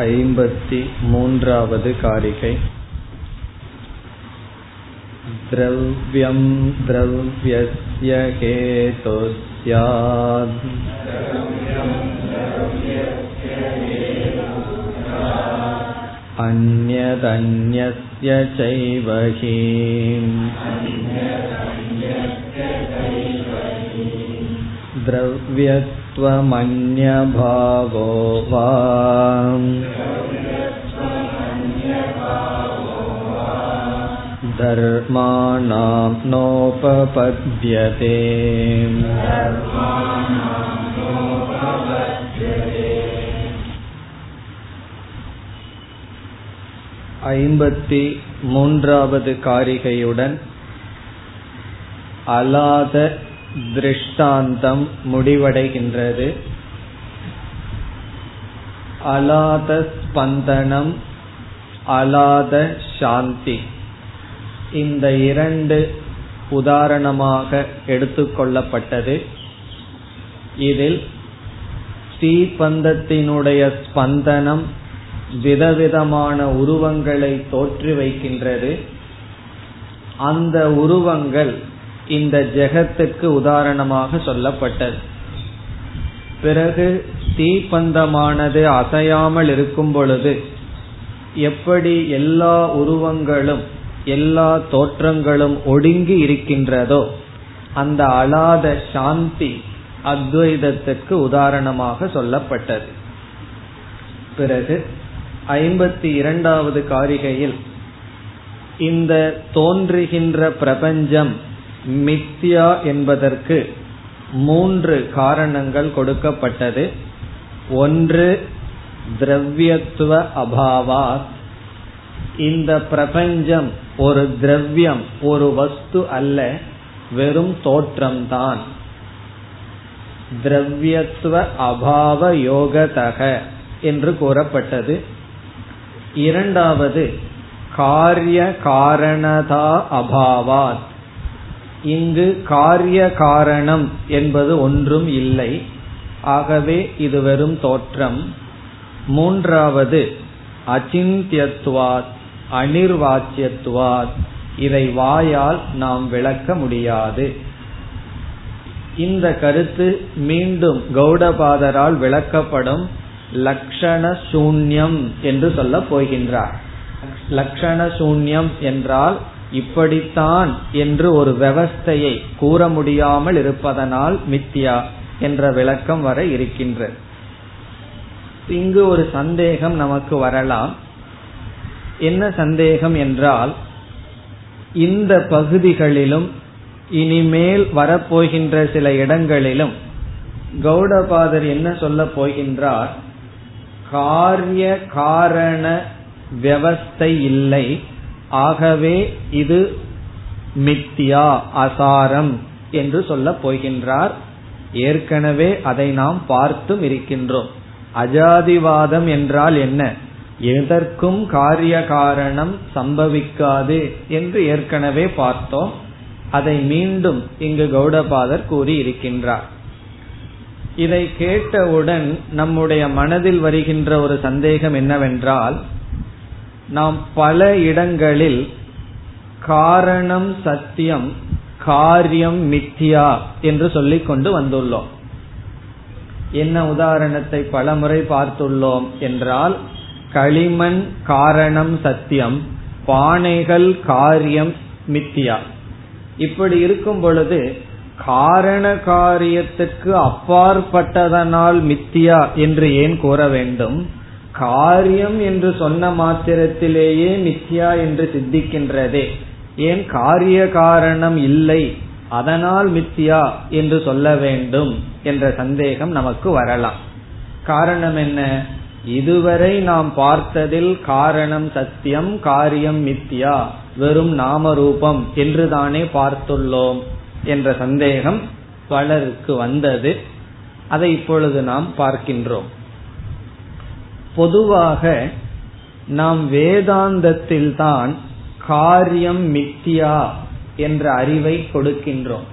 ऐम्बति मून्रावद् कारिकै द्रव्यं द्रव्यस्य हेतुः स्यात् अन्यदन्यस्य चैव हि द्रव्यत्वमन्यभावो वा धर्माणां नोपपद्यते ஐம்பத்தி மூன்றாவது காரிகையுடன் அலாத திருஷ்டாந்தம் முடிவடைகின்றது. அலாத ஸ்பந்தனம் அலாத சாந்தி. இந்த இரண்டு உதாரணமாக எடுத்துக்கொள்ளப்பட்டது இதில் தீப்பந்தத்தினுடைய ஸ்பந்தனம் விதவிதமான உருவங்களை தோற்றி வைக்கின்றது அந்த உருவங்கள் இந்த ஜெகத்துக்கு உதாரணமாக சொல்லப்பட்டது. பிறகு தீப்பந்தமானது அசையாமல் இருக்கும் பொழுது எப்படி எல்லா உருவங்களும் எல்லா தோற்றங்களும் ஒடுங்கி இருக்கின்றதோ அந்த அழாத சாந்தி அத்வைதத்துக்கு உதாரணமாக சொல்லப்பட்டது. பிறகு ஐம்பத்தி இரண்டாவது காரிகையில் இந்த தோன்றுகின்ற பிரபஞ்சம் மித்யா என்பதற்கு மூன்று காரணங்கள் கொடுக்கப்பட்டது. ஒன்று திரவியத்துவ அபாவா இந்த பிரபஞ்சம் ஒரு திரவியம் ஒரு வஸ்து அல்ல வெறும் தோற்றம்தான். திரவியத்துவ அபாவ யோகதக என்று கூறப்பட்டது. இரண்டாவது காரிய காரணதா அபாவாத். இங்கு காரிய காரணம் என்பது ஒன்றும் இல்லை. ஆகவே இது வெறும் தோற்றம். மூன்றாவது அச்சிந்தியத்துவாத் அனிர்வாச்சியத்துவாத். இதை வாயால் நாம் விளக்க முடியாது. இந்த கருத்து மீண்டும் கௌடபாதரால் விளக்கப்படும் லக்ஷண சூன்யம் என்று சொல்ல போகின்றார். லக்ஷண சூன்யம் என்றால் இப்படித்தான் என்று ஒரு விவஸ்தையை கூற முடியாமல் இருப்பதனால் மித்தியா என்ற விளக்கம் வர இருக்கின்றது இங்கு ஒரு சந்தேகம் நமக்கு வரலாம். என்ன சந்தேகம் என்றால் இந்த பகுதிகளிலும் இனிமேல் வரப்போகின்ற சில இடங்களிலும் கௌடபாதர் என்ன சொல்ல போகின்றார்? காரிய காரண விவஸ்தை இல்லை. ஆகவே இது மித்தியா அசாரம் என்று சொல்ல போகின்றார். ஏற்கனவே அதை நாம் பார்த்தும் இருக்கின்றோம். அஜாதிவாதம் என்றால் என்ன? எதற்கும் காரிய காரணம் சம்பவிக்காது என்று ஏற்கனவே பார்த்தோம். அதை மீண்டும் இங்கு கௌடபாதர் கூறி இருக்கின்றார் இதை கேட்டவுடன் நம்முடைய மனதில் வருகின்ற ஒரு சந்தேகம் என்னவென்றால் நாம் பல இடங்களில் காரணம் சத்தியம் காரியம் மித்தியா என்று சொல்லிக் கொண்டு வந்துள்ளோம். என்ன உதாரணத்தை பலமுறை பார்த்துள்ளோம் என்றால் களிமண் காரணம் சத்தியம் பானைகள் காரியம் மித்தியா. இப்படி இருக்கும் பொழுது காரண காரியத்துக்கு அப்பாற்பட்டதனால் மித்தியா என்று ஏன் கூற வேண்டும்? காரியம் என்று சொன்ன மாத்திரத்திலேயே மித்யா என்று சித்திக்கின்றதே. ஏன் காரிய காரணம் இல்லை? அதனால் மித்யா என்று சொல்ல வேண்டும் என்ற சந்தேகம் நமக்கு வரலாம். காரணம் என்ன? இதுவரை நாம் பார்த்ததில் காரணம் சத்தியம் காரியம் மித்யா வெறும் நாம ரூபம் என்று தானே பார்த்துள்ளோம் என்ற சந்தேகம் பலருக்கு வந்தது. அதை இப்பொழுது நாம் பார்க்கின்றோம். பொதுவாக நாம் வேதாந்தத்தில் தான் காரியம் மித்தியா என்ற அறிவை கொடுக்கின்றோம்.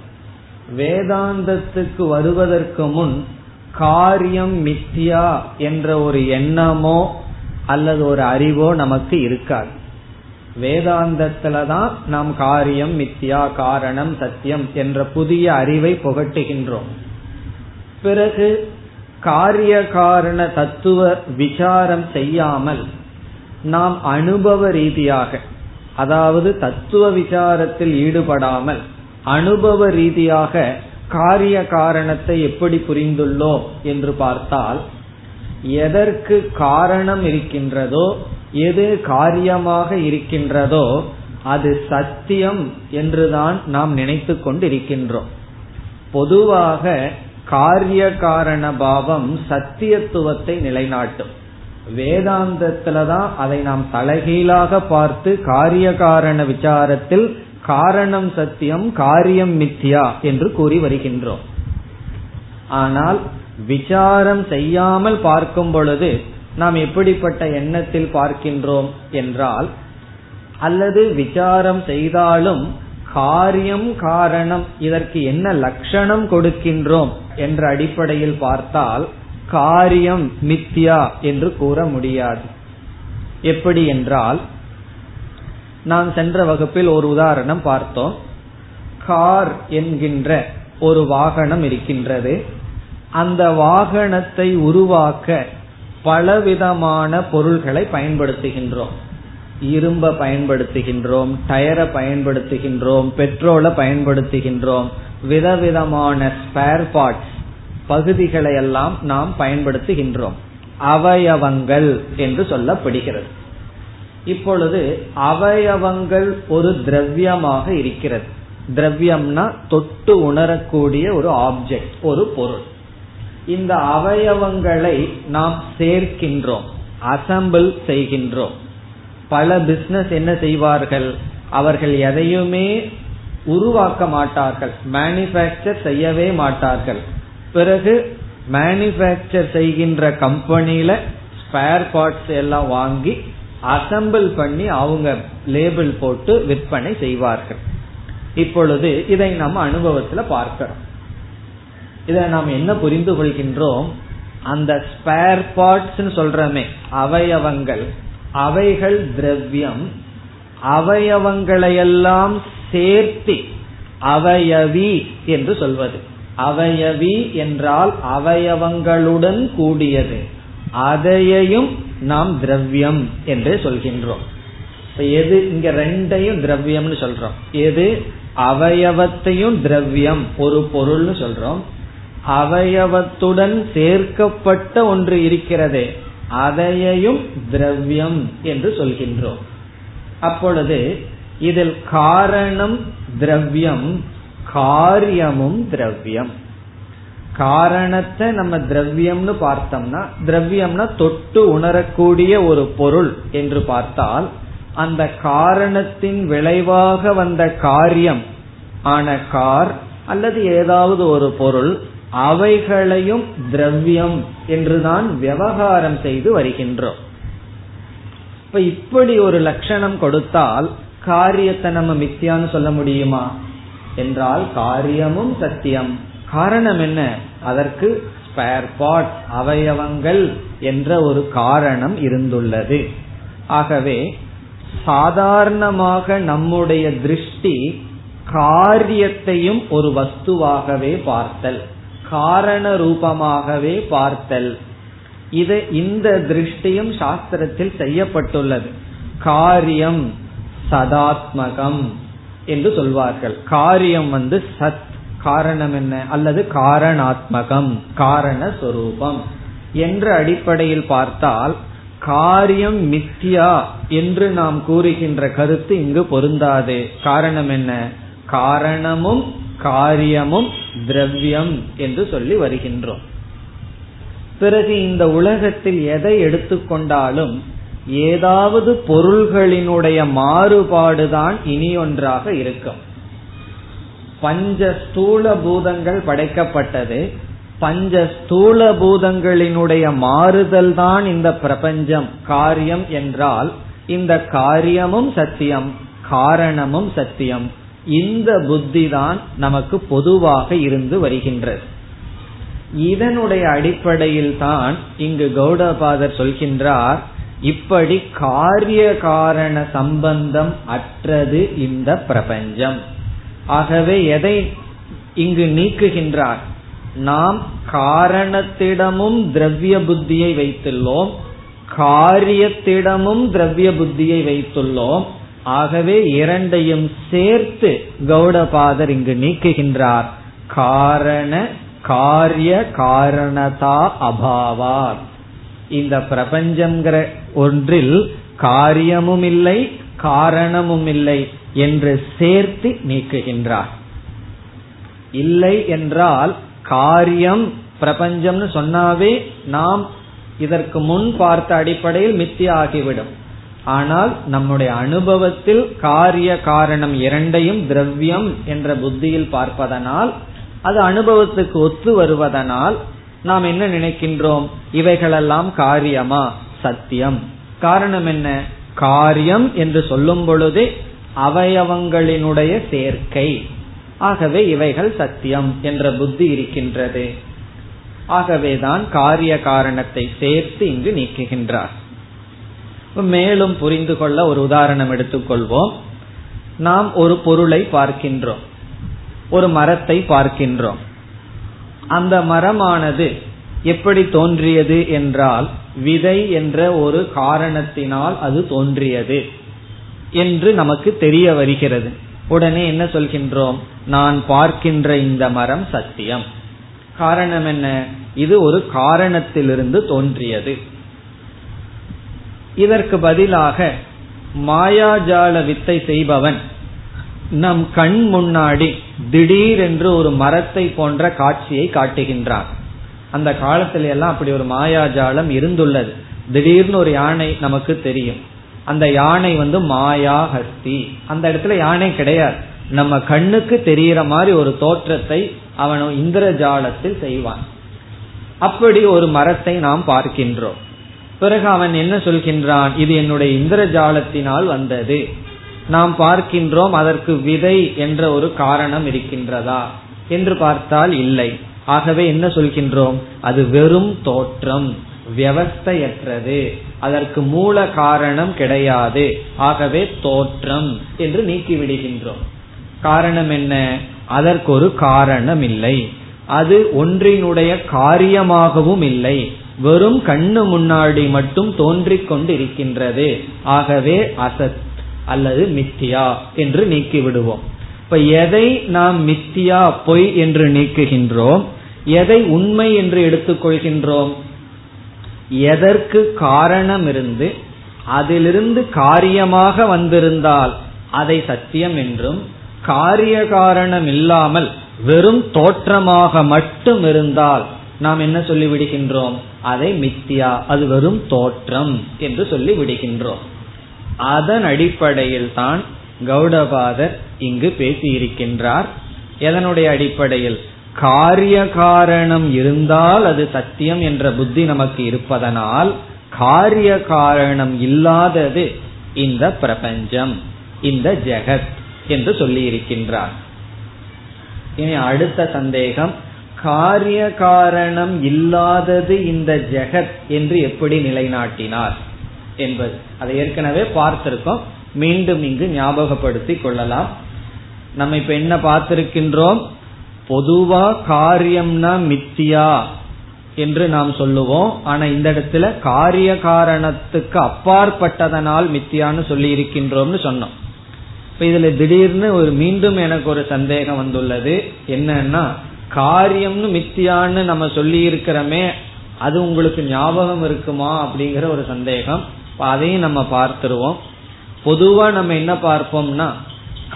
வேதாந்தத்துக்கு வருவதற்கு முன் காரியம் மித்தியா என்ற ஒரு எண்ணமோ அல்லது ஒரு அறிவோ நமக்கு இருக்காது. வேதாந்தத்துல தான் நாம் காரியம் மித்தியா காரணம் சத்தியம் என்ற புதிய அறிவை புகட்டுகின்றோம். பிறகு காரிய காரண தத்துவ விசாரம் செய்யாமல் நாம் அனுபவ ரீதியாக அதாவது தத்துவ விசாரத்தில் ஈடுபடாமல் அனுபவ ரீதியாக காரிய காரணத்தை எப்படி புரிந்துள்ளோம் என்று பார்த்தால் எதற்கு காரணம் இருக்கின்றதோ எது காரியமாக இருக்கின்றதோ அது சத்தியம் என்றுதான் நாம் நினைத்து கொண்டிருக்கின்றோம். பொதுவாக காரிய காரண பாவம் சத்தியத்துவத்தை நிலைநாட்டும். வேதாந்தத்துல தான் அதை நாம் தலைகீழாக பார்த்து காரிய காரண விசாரத்தில் காரணம் சத்தியம் காரியம் மித்யா என்று கூறி வருகின்றோம். ஆனால் விசாரம் செய்யாமல் பார்க்கும் பொழுது நாம் எப்படிப்பட்ட எண்ணத்தில் பார்க்கின்றோம் என்றால் அல்லது விசாரம் செய்தாலும் காரியம் காரணம் இதற்கு என்ன லட்சணம் கொடுக்கின்றோம் என்ற அடிப்படையில் பார்த்தால் காரியம் மித்யா என்று கூற முடியாது. எப்படி என்றால் நான் சென்ற வகுப்பில் ஒரு உதாரணம் பார்த்தோம். கார் என்கின்ற ஒரு வாகனம் இருக்கின்றது. அந்த வாகனத்தை உருவாக்க பலவிதமான பொருள்களை பயன்படுத்துகின்றோம். இரும்ப பயன்படுத்துகின்றோம் டயரை பயன்படுத்துகின்றோம் பெட்ரோலை பயன்படுத்துகின்றோம் விதவிதமான ஸ்பேர் பார்ட்ஸ் பகுதிகளை எல்லாம் நாம் பயன்படுத்துகின்றோம். அவயவங்கள் என்று சொல்லப்படுகிறது. இப்பொழுது அவயவங்கள் ஒரு திரவியமாக இருக்கிறது. திரவியம்னா தொட்டு உணரக்கூடிய ஒரு ஆப்ஜெக்ட் ஒரு பொருள். இந்த அவயவங்களை நாம் சேர்க்கின்றோம் அசம்பிள் செய்கின்றோம். பல பிசினஸ் என்ன செய்வார்கள்? அவர்கள் எதையுமே உருவாக்க மாட்டார்கள். மேனுபேக்சர் செய்யவே மாட்டார்கள். பிறகு மேனுபேக்சர் செய்கின்ற கம்பெனியில ஸ்பேர் பார்ட்ஸ் எல்லாம் வாங்கி அசம்பிள் பண்ணி அவங்க லேபிள் போட்டு விற்பனை செய்வார்கள். இப்பொழுது இதை நம்ம அனுபவத்துல பார்க்கிறோம். இதை நாம் என்ன புரிந்து கொள்கின்றோம்? அந்த ஸ்பேர் பார்ட்ஸ் சொல்றமே அவயவங்கள். அவைகள் திரவியம். அவயவங்களையெல்லாம் சேர்த்தி அவயவி என்று சொல்வது. அவயவி என்றால் அவயவங்களுடன் கூடியது. அதையையும் நாம் திரவியம் என்று சொல்கின்றோம். எது இங்க ரெண்டையும் திரவியம்னு சொல்றோம். எது? அவயவத்தையும் திரவியம் ஒரு பொருள்னு சொல்றோம். அவயவத்துடன் சேர்க்கப்பட்ட ஒன்று இருக்கிறதே. அதையையும் திரவியம் என்று சொல்கின்றோம். அப்பொழுது இதில் காரணம் திரவியம் காரியமும் திரவியம். காரணத்தை நம்ம திரவியம்னு பார்த்தோம்னா திரவியம்னா தொட்டு உணரக்கூடிய ஒரு பொருள் என்று பார்த்தால் அந்த காரணத்தின் விளைவாக வந்த காரியம் ஆன கார் அல்லது ஏதாவது ஒரு பொருள் அவைகளையும் திரவியம் என்றுதான் விவகாரம் செய்து வருகின்றோம். இப்ப இப்படி ஒரு லட்சணம் கொடுத்தால் காரியத்தை நம்ம மித்தியான்னு சொல்ல முடியுமா? என்றால் காரியமும் சத்தியம். காரணம் என்ன? அதற்கு ஸ்பேர் பாட் அவயவங்கள் என்ற ஒரு காரணம் இருந்துள்ளது. ஆகவே சாதாரணமாக நம்முடைய திருஷ்டி காரியத்தையும் ஒரு வஸ்துவாகவே பார்த்தல். காரண ரூபமாகவே பார்த்தல். இது இந்த திருஷ்டியும் சாஸ்திரத்தில் செய்யப்பட்டுள்ளது. காரியம் சதாத்மகம் என்று சொல்வார்கள். காரியம் வந்து சத் காரணம் என்ன? அல்லது காரணாத்மகம் காரண சொரூபம் என்ற அடிப்படையில் பார்த்தால் காரியம் மித்யா என்று நாம் கூறுகின்ற கருத்து இங்கு பொருந்தாது. காரணம் என்ன? காரணமும் காரியமும் திரவியம் என்று சொல்லி வருகின்றோம். பிறகு இந்த உலகத்தில் எதை எடுத்துக்கொண்டாலும் ஏதாவது பொருள்களினுடைய மாறுபாடுதான் இனி ஒன்றாக இருக்கும். பஞ்ச ஸ்தூல பூதங்கள் படைக்கப்பட்டது. பஞ்ச ஸ்தூல பூதங்களினுடைய மாறுதல் தான் இந்த பிரபஞ்சம். காரியம் என்றால் இந்த காரியமும் சத்தியம் காரணமும் சத்தியம். இந்த புத்தி தான் நமக்கு பொதுவாக இருந்து வருகின்றது. இதனுடைய அடிப்படையில் தான் இங்கு கௌடபாதர் சொல்கின்றார் இப்படி காரிய காரண சம்பந்தம் அற்றது இந்த பிரபஞ்சம். ஆகவே எதை இங்கு நீக்குகின்றார்? நாம் காரணத்திடமும் திரவிய புத்தியை வைத்துள்ளோம் காரியத்திடமும் திரவிய புத்தியை வைத்துள்ளோம் ஆகவே இரண்டையும் சேர்த்து கௌடபாதர் இங்கு நீக்குகின்றார். காரண காரிய காரணதா அபாவார். இந்த பிரபஞ்சம்ங்கிற ஒன்றில் காரியமும் இல்லை காரணமும் இல்லை என்று சேர்த்து நீக்குகின்றார். இல்லை என்றால் காரியம் பிரபஞ்சம்னு சொன்னாவே நாம் இதற்கு முன் பார்த்த அடிப்படையில் மித்திய ஆகிவிடும் ஆனால் நம்முடைய அனுபவத்தில் காரிய காரணம் இரண்டையும் திரவியம் என்ற புத்தியில் பார்ப்பதனால் அது அனுபவத்துக்கு ஒத்து வருவதனால் நாம் என்ன நினைக்கின்றோம்? இவைகளெல்லாம் காரியமா? சத்தியம். காரணம் என்ன? காரியம் என்று சொல்லும் பொழுது அவயவங்களினுடைய சேர்க்கை. ஆகவே இவைகள் சத்தியம் என்ற புத்தி இருக்கின்றது. ஆகவேதான் காரிய காரணத்தை சேர்த்து இங்கு நீக்குகின்றார். மேலும் புரிந்து கொள்ள ஒரு உதாரணம் எடுத்துக்கொள்வோம். நாம் ஒரு பொருளை பார்க்கின்றோம். ஒரு மரத்தை பார்க்கின்றோம். அந்த மரமானது எப்படி தோன்றியது என்றால் விதை என்ற ஒரு காரணத்தினால் அது தோன்றியது என்று நமக்கு தெரிய வருகிறது. உடனே என்ன சொல்கின்றோம்? நான் பார்க்கின்ற இந்த மரம் சத்தியம். காரணம் என்ன? இது ஒரு காரணத்திலிருந்து தோன்றியது. இதற்கு பதிலாக மாயாஜால வித்தை செய்பவன் நம் கண் முன்னாடி திடீரென்று ஒரு மரத்தை போன்ற காட்சியை காட்டுகின்றான். அந்த காலத்தில எல்லாம் அப்படி ஒரு மாயாஜாலம் இருந்துள்ளது. திடீர்னு ஒரு யானை நமக்கு தெரியும். அந்த யானை வந்து மாயா ஹஸ்தி. அந்த இடத்துல யானை கிடையாது. நம்ம கண்ணுக்கு தெரியற மாதிரி ஒரு தோற்றத்தை அவன் இந்திரஜாலத்தில் செய்வான். அப்படி ஒரு மரத்தை நாம் பார்க்கின்றோம். பிறகு அவன் என்ன சொல்கின்றான்? இது என்னுடைய இந்திரஜாலத்தினால் வந்தது. நாம் பார்க்கின்றோம் அதற்கு விதை என்ற ஒரு காரணம் இருக்கின்றதா? என்று பார்த்தால் இல்லை. ஆகவே என்ன சொல்கின்றோம்? அது வெறும் தோற்றம் வியவஸ்தையற்றது. அதற்கு மூல காரணம் கிடையாது. ஆகவே தோற்றம் என்று நீக்கி விடுகின்றோம் காரணம் என்ன? அதற்கு ஒரு காரணம் இல்லை. அது ஒன்றினுடைய காரியமாகவும் இல்லை. வெறும் கண்ணு முன்னாடி மட்டும் தோன்றிக் கொண்டு இருக்கின்றது ஆகவே அசத் அல்லது மித்தியா என்று நீக்கி விடுவோம் இப்ப எதை நாம் மித்தியா பொய் என்று நீக்குகின்றோம்? எதை உண்மை என்று எடுத்துக்கொள்கின்றோம் எதற்கு காரணம் இருந்து அதிலிருந்து காரியமாக வந்திருந்தால் அதை சத்தியம் என்றும் காரிய காரணம் இல்லாமல் வெறும் தோற்றமாக மட்டும் இருந்தால் நாம் என்ன சொல்லி விடுகின்றோம் அதை மித்தியா அது வெறும் தோற்றம் என்று சொல்லி விடுகின்றோம் அதன் அடிப்படையில் தான் கௌடபாதர் இங்கு பேசியிருக்கின்றார். எதனுடைய அடிப்படையில்? காரிய காரணம் இருந்தால் அது சத்தியம் என்ற புத்தி நமக்கு இருப்பதனால் காரிய காரணம் இல்லாதது இந்த பிரபஞ்சம் இந்த ஜெகத் என்று சொல்லி இருக்கின்றார் இனி அடுத்த சந்தேகம் காரிய காரணம் இல்லாதது இந்த ஜெகத் என்று எப்படி நிலைநாட்டினார் என்பது. அதை ஏற்கனவே பார்த்திருக்கோம். மீண்டும் இங்கு ஞாபகப்படுத்திக் கொள்ளலாம். நம்ம இப்ப என்ன பார்த்திருக்கின்றோம்? பொதுவா காரியம்னா மித்தியா என்று நாம் சொல்லுவோம். ஆனா இந்த இடத்துல காரிய காரணத்துக்கு அப்பாற்பட்டதனால் மித்தியான்னு சொல்லி இருக்கின்றோம்னு சொன்னோம். இப்ப இதுல திடீர்னு ஒரு மீண்டும் எனக்கு ஒரு சந்தேகம் வந்துள்ளது. என்னன்னா காரியம்னு மித்தியான்னு நம்ம சொல்லி இருக்கிறோமே அது உங்களுக்கு ஞாபகம் இருக்குமா அப்படிங்கிற ஒரு சந்தேகம். அதையும் நம்ம பார்த்துருவோம். பொதுவா நம்ம என்ன பார்ப்போம்னா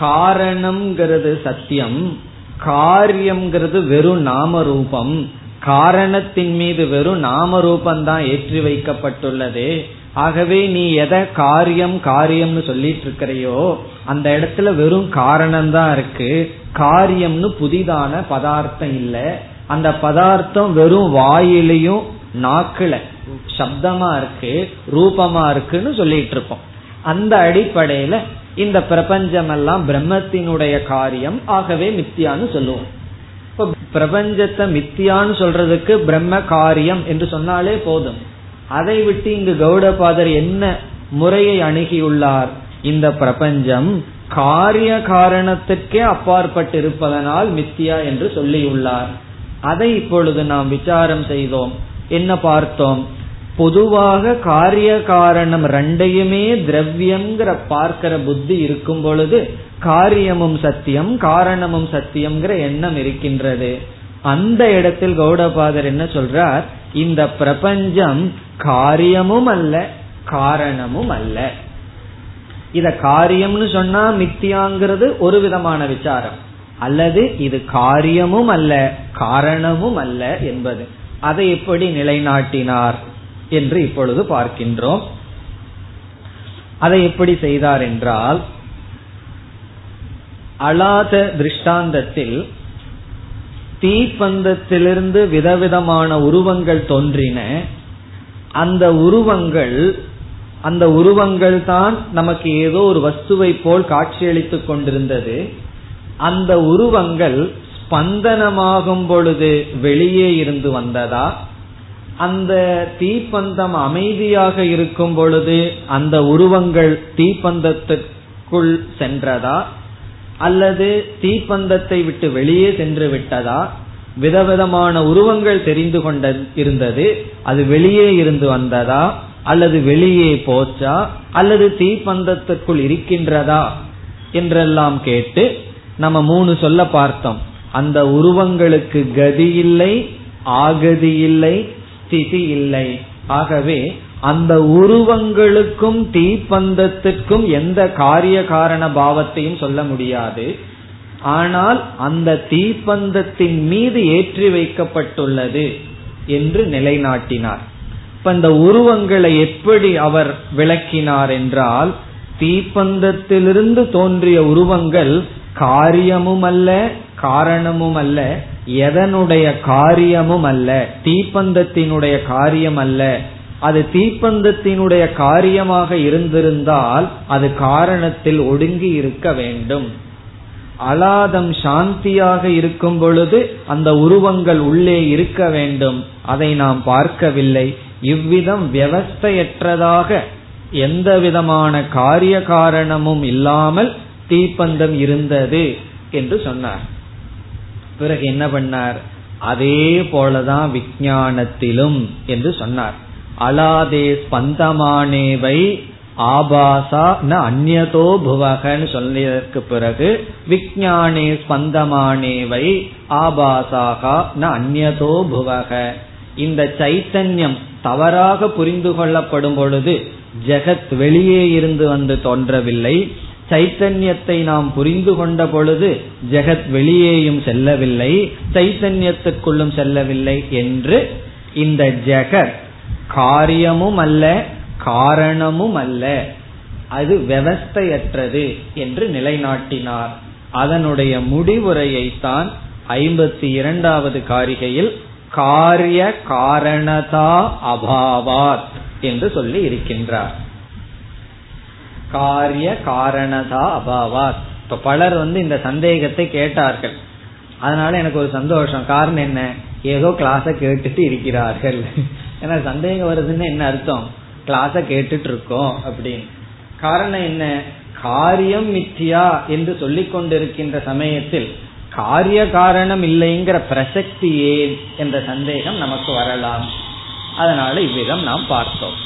காரணம்ங்கிறது சத்தியம் காரியம்ங்கிறது வெறும் நாம ரூபம் காரணத்தின் மீது வெறும் நாம ரூபந்தான் ஏற்றி வைக்கப்பட்டுள்ளது. ஆகவே நீ எதை காரியம் காரியம்னு சொல்லிட்டு இருக்கிறையோ அந்த இடத்துல வெறும் காரணம் தான் இருக்கு. காரியம்னு புதிதான பதார்த்தம் இல்ல. அந்த பதார்த்தம் வெறும் வாயிலையும் நாக்குல சப்தமா இருக்கு ரூபமா இருக்குன்னு சொல்லிட்டு இருப்போம் அந்த அடிப்படையில இந்த பிரபஞ்சம் எல்லாம் பிரம்மத்தினுடைய காரியம். ஆகவே மித்தியான்னு சொல்லுவோம். இப்ப பிரபஞ்சத்தை மித்தியான்னு சொல்றதுக்கு பிரம்ம காரியம் என்று சொன்னாலே போதும். அதை விட்டு இங்கு கௌடபாதர் என்ன முறையை அணுகியுள்ளார்? இந்த பிரபஞ்சம் காரிய காரணத்திற்கே அப்பாற்பட்டு இருப்பதனால் மித்தியா என்று சொல்லியுள்ளார். அதை இப்பொழுது நாம் விசாரம் செய்தோம். என்ன பார்த்தோம்? பொதுவாக காரிய காரணம் ரெண்டையுமே திரவியம்ங்கிற பார்க்கிற புத்தி இருக்கும் பொழுது காரியமும் சத்தியம் காரணமும் சத்தியம்ங்கிற எண்ணம் இருக்கின்றது. அந்த இடத்தில் கௌடபாதர் என்ன சொல்றார்? இந்த பிரபஞ்சம் காரியமும் அல்ல காரணமும் அல்ல. இத காரியம்னு சொன்னா மித்தியாங்கிறது ஒரு விதமான விசாரம். அல்லது இது காரியமும் அல்ல காரணமும் அல்ல என்பது. அதை எப்படி நிலைநாட்டினார் என்று இப்பொழுது பார்க்கின்றோம். அதை எப்படி செய்தார் என்றால் அலாத திருஷ்டாந்தத்தில் தீப்பந்தத்திலிருந்து விதவிதமான உருவங்கள் தோன்றின. அந்த உருவங்கள் அந்த உருவங்கள் தான் நமக்கு ஏதோ ஒரு வஸ்துவை போல் காட்சியளித்துக் கொண்டிருந்தது. அந்த உருவங்கள் ஸ்பந்தனமாகும் பொழுது வெளியே இருந்து வந்ததா? அந்த தீப்பந்தம் அமைதியாக இருக்கும் பொழுது அந்த உருவங்கள் தீப்பந்தத்திற்குள் சென்றதா? அல்லது தீப்பந்தத்தை விட்டு வெளியே சென்று விட்டதா? விதவிதமான உருவங்கள் தெரிந்து கொண்ட இருந்தது. அது வெளியே இருந்து வந்ததா? அல்லது வெளியே போச்சா? அல்லது தீப்பந்தத்திற்குள் இருக்கின்றதா? என்றெல்லாம் கேட்டு நம்ம மூணு சொல்ல பார்த்தோம். அந்த உருவங்களுக்கு கதி இல்லை ஆகதி இல்லை ஸ்திதி இல்லை. ஆகவே அந்த உருவங்களுக்கும் தீப்பந்தத்திற்கும் எந்த காரிய காரண பாவத்தையும் சொல்ல முடியாது. ஆனால் அந்த தீப்பந்தத்தின் மீது ஏற்றி வைக்கப்பட்டுள்ளது என்று நிலைநாட்டினார். இப்ப இந்த உருவங்களை எப்படி அவர் விளக்கினார் என்றால் தீப்பந்தத்திலிருந்து தோன்றிய உருவங்கள் காரியமும் அல்ல காரணமும் அல்ல எதனுடைய காரியமும் அல்ல தீப்பந்தத்தினுடைய காரியம் அல்ல அது தீப்பந்தத்தினுடைய காரியமாக இருந்திருந்தால் அது காரணத்தில் ஒடுங்கி இருக்க வேண்டும். அலாதம் சாந்தியாக இருக்கும் பொழுது அந்த உருவங்கள் உள்ளே இருக்க வேண்டும். அதை நாம் பார்க்கவில்லை. இவ்விதம் வியவஸ்தையற்றதாக எந்த விதமான காரிய காரணமும் இல்லாமல் தீப்பந்தம் இருந்தது என்று சொன்னார். பிறகு என்ன பண்ணார்? அதே போலதான் விஞ்ஞானத்திலும் என்று சொன்னார். அலாதே ஸ்பந்தமானேவை ஆபாசா ந அந்நதோ புவகன்னு சொன்னதற்கு பிறகு விஞ்ஞானே ஸ்பந்தமானேவை ஆபாசாகா ந அந்நதோ புவக. இந்த சைத்தன்யம் தவறாக புரிந்து கொள்ளப்படும் பொழுது ஜெகத் வெளியே இருந்து வந்து தோன்றவில்லை. சைத்தன்யத்தை நாம் புரிந்து கொண்ட பொழுது ஜெகத் வெளியேயும் செல்லவில்லை. சைத்தன்யத்துக்குள்ளும் செல்லவில்லை என்று இந்த ஜெகத் காரியமும் அல்ல காரணமும் அல்ல அது விவஸ்தையற்றது என்று நிலைநாட்டினார். அதனுடைய முடிவுரையைத்தான் ஐம்பத்தி இரண்டாவது காரிகையில் காரிய காரணதா அபாவாத் என்று சொல்லி இருக்கின்றார். காரிய காரணதா அபாவாத். இப்ப பலர் வந்து இந்த சந்தேகத்தை கேட்டார்கள். அதனால எனக்கு ஒரு சந்தோஷம். காரணம் என்ன? ஏதோ கிளாஸ கேட்டுட்டு இருக்கிறார்கள். ஏன்னா சந்தேகம் வருதுன்னு என்ன அர்த்தம்? கிளாஸ கேட்டுட்டு இருக்கோம் அப்படின்னு. காரணம் என்ன? காரியம் மித்தியா என்று சொல்லிக் கொண்டிருக்கின்ற சமயத்தில் காரிய காரணம் இல்லைங்கிற பிரசக்தி ஏன் என்ற சந்தேகம் நமக்கு வரலாம். அதனால இவ்விதம் நாம் பார்த்தோம்.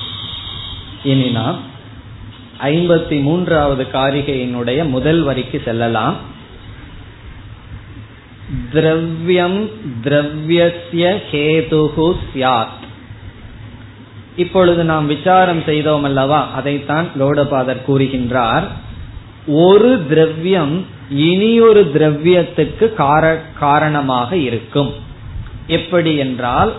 இனி நாம் ஐம்பத்தி மூன்றாவது காரிகையினுடைய முதல் வரிக்கு செல்லலாம். திரவியம் திரவியசிய ஹேதுகு சியாத் இப்பொழுது நாம் விசாரம் செய்தோம் அல்லவா? அதைத்தான் லோடபாதர் கூறுகின்றார். ஒரு திரவியம் இனியொரு திரவியத்துக்கு காரணமாக இருக்கும். எப்படி என்றால்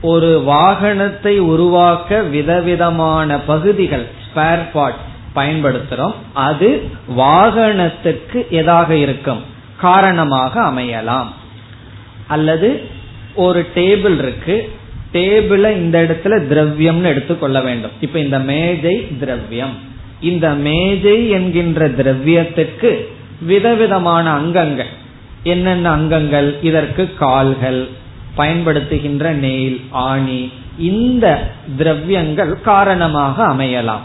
ஒரு வாகனத்தை உருவாக்க விதவிதமான பகுதிகள் ஸ்பேர் பார்ட் பயன்படுத்துறோம். அது வாகனத்துக்கு எதாக இருக்கும்? காரணமாக அமையலாம். அல்லது ஒரு டேபிள் இருக்கு. டேபிள இந்த இடத்துல திரவியம்னு எடுத்துக்கொள்ள வேண்டும். இப்ப இந்த மேஜை திரவியம். இந்த மேஜை என்கின்ற திரவியத்துக்கு விதவிதமான அங்கங்கள். என்னென்ன அங்கங்கள்? இதற்கு கால்கள் பயன்படுத்துகின்ற நெயில் ஆணி இந்த திரவியங்கள் காரணமாக அமையலாம்.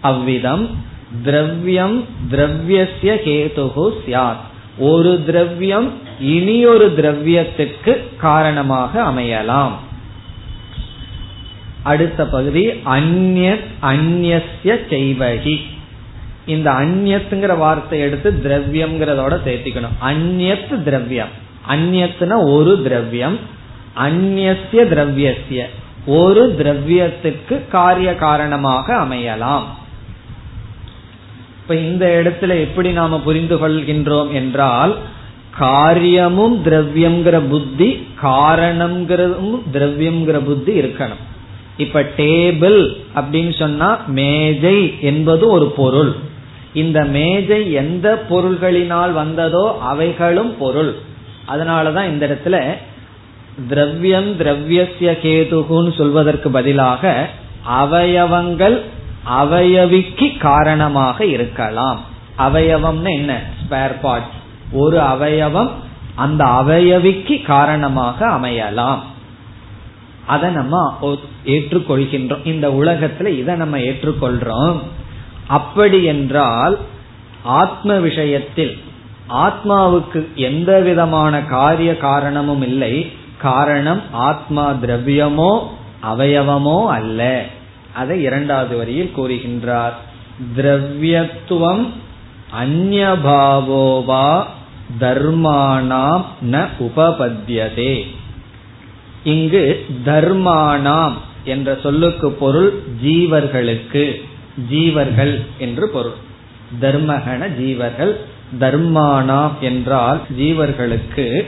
அவ்விதம் திரவியம் திரவியசிய கேதுகு சியாத் ஒரு திரவியம் இனியொரு திரவியத்துக்கு காரணமாக அமையலாம். அடுத்த பகுதி அந்நத் அந்நிய செய்வகி. இந்த அந்நியத்துங்கிற வார்த்தை எடுத்து திரவியம்ங்கிறதோட சேர்த்திக்கணும். அந்நியத் திரவியம். அந்நியத்துனா ஒரு திரவியம். அந்நிய திரவியசிய ஒரு திரவியத்துக்கு காரிய காரணமாக அமையலாம். இப்ப இந்த இடத்துல எப்படி நாம புரிந்து கொள்கின்றோம் என்றால் காரியமும் திரவியம்ங்கிற புத்தி காரணம்ங்கிறதும் திரவியம்ங்கிற புத்தி இருக்கணும். இப்ப டேபிள் அப்படின்னு சொன்னா மேஜை என்பது ஒரு பொருள். இந்த மேஜை எந்த பொருள்களினால் வந்ததோ அவைகளும் பொருள். அதனாலதான் இந்த இடத்துல திரவியம் திரவியசிய கேதுகுன்னு சொல்வதற்கு பதிலாக அவயவங்கள் அவயவிக்கு காரணமாக இருக்கலாம். அவயவம்னு என்ன? ஸ்பேர் பார்ட் ஒரு அவயவம் அந்த அவயவிக்கு காரணமாக அமையலாம். அதை நம்ம ஏற்றுக்கொள்கின்றோம். இந்த உலகத்துல இதை நம்ம ஏற்றுக்கொள்றோம். அப்படி என்றால் ஆத்ம விஷயத்தில் ஆத்மாவுக்கு எந்த விதமான காரிய காரணமும் இல்லை. காரணம் ஆத்மா திரவியமோ அவயவமோ அல்ல. அதை இரண்டாவது வரியில் கூறுகின்றார். திரவியத்துவம் அந்நபாவோவா தர்மானாம் ந உபபத்தியதே. இங்கு தர்மானாம் என்ற சொல்லுக்கு பொருள் ஜீவர்களுக்கு. ஜீவர்கள் என்று பொருள். தர்மகன ஜீவர்கள். தர்மானாம் என்றால் ஜீவர்களுக்கு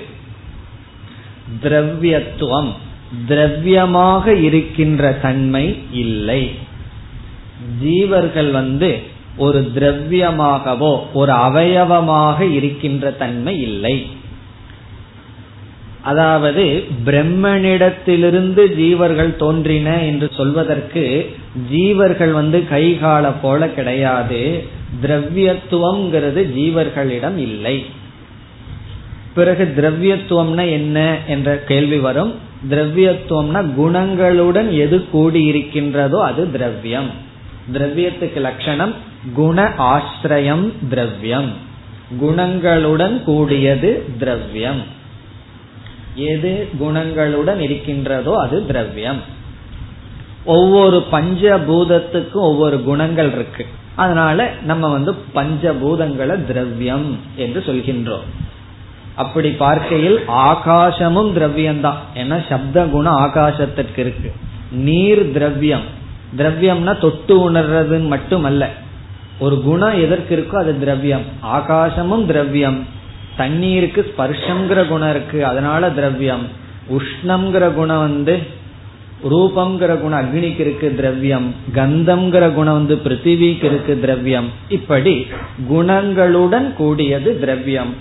திரவியத்துவம். திரவியமாக இருக்கின்ற தன்மை இல்லை. ஜீவர்கள் வந்து ஒரு திரவியமாகவோ ஒரு அவயவமாக இருக்கின்ற தன்மை இல்லை. அதாவது பிரம்மனிடத்திலிருந்து ஜீவர்கள் தோன்றின என்று சொல்வதற்கு ஜீவர்கள் வந்து கைகால போல கிடையாது. திரவியத்துவம்ங்கிறது ஜீவர்களிடம் இல்லை. பிறகு திரவியத்துவம்னா என்ன என்ற கேள்வி வரும். திரவியத்துவம்னா குணங்களுடன் எது கூடி இருக்கின்றதோ அது திரவியம். திரவியத்துக்கு லட்சணம் குண ஆசிரியம் திரவியம். குணங்களுடன் கூடியது திரவியம். எது குணங்களுடன் இருக்கின்றதோ அது திரவியம். ஒவ்வொரு பஞ்சபூதத்துக்கும் ஒவ்வொரு குணங்கள் இருக்கு. அதனால நம்ம வந்து பஞ்சபூதங்களை திரவியம் என்று சொல்கின்றோம். அப்படி பார்க்கையில் ஆகாசமும் திரவியம்தான். ஏன்னா சப்த குணம் ஆகாசத்திற்கு இருக்கு. நீர் திரவியம். திரவியம்னா தொட்டு உணர்றதுன்னு அல்ல ஒரு குணம் எதற்கு இருக்கோ அது திரவியம். ஆகாசமும் திரவியம். தண்ணீருக்கு ஸ்பர்ஷங்கிற குணம் இருக்கு. அதனால திரவியம். உஷ்ணம்ங்கிற குணம் வந்து ரூபம்ங்கிற குணம் அக்னிக்கு இருக்கு திரவியம். கந்தம்ங்கிற குணம் வந்து பிருத்திவிக்கு இருக்கு திரவியம். இப்படி குணங்களுடன் கூடியது திரவியம்.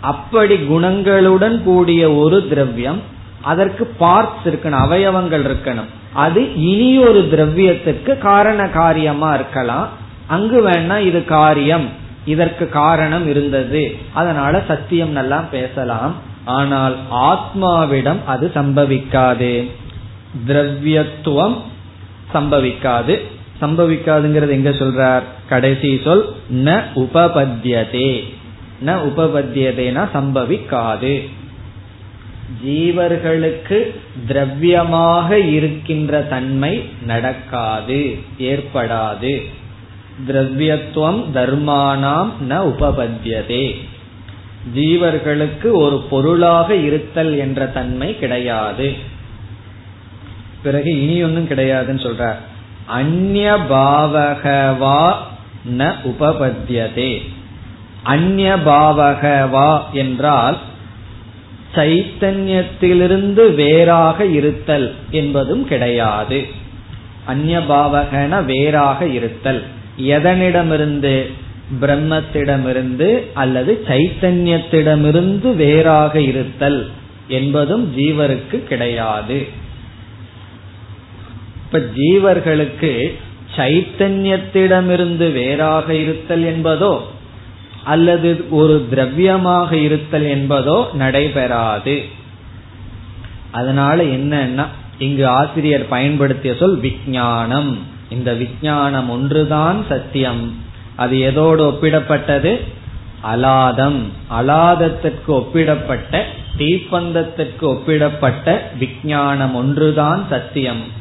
அப்படி குணங்களுடன் கூடிய ஒரு திரவியம் அதற்கு பார்ட்ஸ் இருக்கணும் அவயவங்கள் இருக்கணும். அது இனி ஒரு திரவியத்துக்கு காரண காரியமா இருக்கலாம். அங்கு வேணா இது காரியம். இதற்கு காரணம் இருந்தது. அதனால சத்தியம் நல்லா பேசலாம். ஆனால் ஆத்மாவிடம் அது சம்பவிக்காது. திரவியத்துவம் சம்பவிக்காது. சம்பவிக்காதுங்கிறது எங்க சொல்றார்? கடைசி சொல் ந உபபத்தியதே. ந உபபத்தியதேனா சம்பவிக்காது. ஜீவர்களுக்கு திரவியமாக இருக்கின்ற தன்மை நடக்காது ஏற்படாது. திரவியத்துவம் தர்மானாம் ந உபபத்தியதே. ஜீவர்களுக்கு ஒரு பொருளாக இருத்தல் என்ற தன்மை கிடையாது. பிறகு இனி ஒன்னும் கிடையாதுன்னு சொல்றார் அந்நிய பாவகவா ந உபபத்தியதே. அந்நிய பாவகவா என்றால் சைத்தன்யத்திலிருந்து வேறாக இருத்தல் என்பதும் கிடையாது. அந்நிய பாவகன வேறாக இருத்தல். எதனிடமிருந்து? பிரம்மத்திடமிருந்து அல்லது சைத்தன்யத்திடமிருந்து வேறாக இருத்தல் என்பதும் ஜீவருக்கு கிடையாது. இப்ப ஜீவர்களுக்கு சைத்தன்யத்திடமிருந்து வேறாக இருத்தல் என்பதோ அல்லது ஒரு திரவியமாக இருத்தல் என்பதோ நடைபெறாது. அதனால என்னன்னா இங்கு ஆசிரியர் பயன்படுத்திய சொல் விஞ்ஞானம். இந்த விஞ்ஞானம் ஒன்றுதான் சத்தியம். அது எதோடு ஒப்பிடப்பட்டது? அலாதம். அலாதத்திற்கு ஒப்பிடப்பட்ட தீப்பந்தத்திற்கு ஒப்பிடப்பட்ட விஜயானம் ஒன்றுதான் சத்தியம்.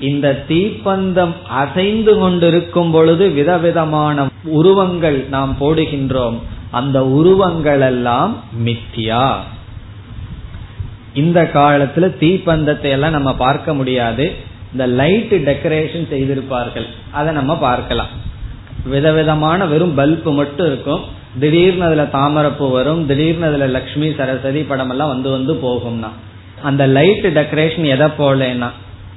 இந்த தீப்பந்தம் அசைந்து கொண்டிருக்கும் பொழுது விதவிதமான உருவங்கள் நாம் போடுகின்றோம். அந்த உருவங்கள் எல்லாம் மித்தியா. இந்த காலத்துல தீப்பந்தத்தை எல்லாம் நம்ம பார்க்க முடியாது. இந்த லைட் டெக்கரேஷன் செய்திருப்பார்கள். அதை நம்ம பார்க்கலாம். விதவிதமான வெறும் பல்ப் மட்டும் இருக்கும். திடீர்னு அதுல தாமரப்பூ வரும். திடீர்னு அதுல லக்ஷ்மி சரஸ்வதி படம் எல்லாம் வந்து வந்து போகும்னா. அந்த லைட் டெக்கரேஷன் எதை போலன்னா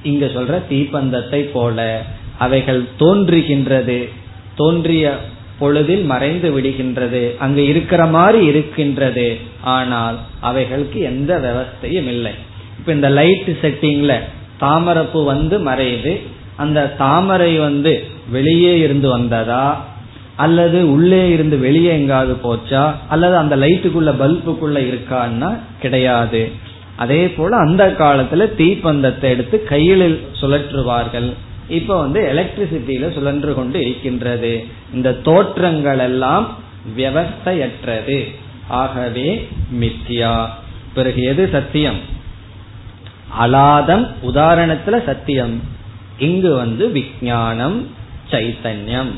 இங்க சொல்ற தீப்பந்தத்தை போல அவைகள் தோன்றுகின்றது. தோன்றிய பொழுதில் மறைந்து விடுகின்றது. அங்கு இருக்கிற மாதிரி இருக்கின்றது. ஆனால் அவைகளுக்கு எந்த விவஸ்தையும் இல்லை. இப்ப இந்த லைட் செட்டிங்ல தாமரப்பூ வந்து மறையுது. அந்த தாமரை வந்து வெளியே இருந்து வந்ததா? அல்லது உள்ளே இருந்து வெளியே எங்காவது போச்சா? அல்லது அந்த லைட்டுக்குள்ள பல்புக்குள்ள இருக்கான்னா கிடையாது. அதே போல அந்த காலத்துல தீப்பந்தத்தை எடுத்து கையில் சுழற்றுவார்கள். இப்ப வந்து எலக்ட்ரிசிட்டியில சுழன்று கொண்டு இருக்கின்றது. இந்த தோற்றங்கள் எல்லாம் ஆகவே மித்யா. பிறகு எது சத்தியம்? அலாதம் உதாரணத்துல சத்தியம். இங்கு வந்து விஜயானம் சைத்தன்யம்.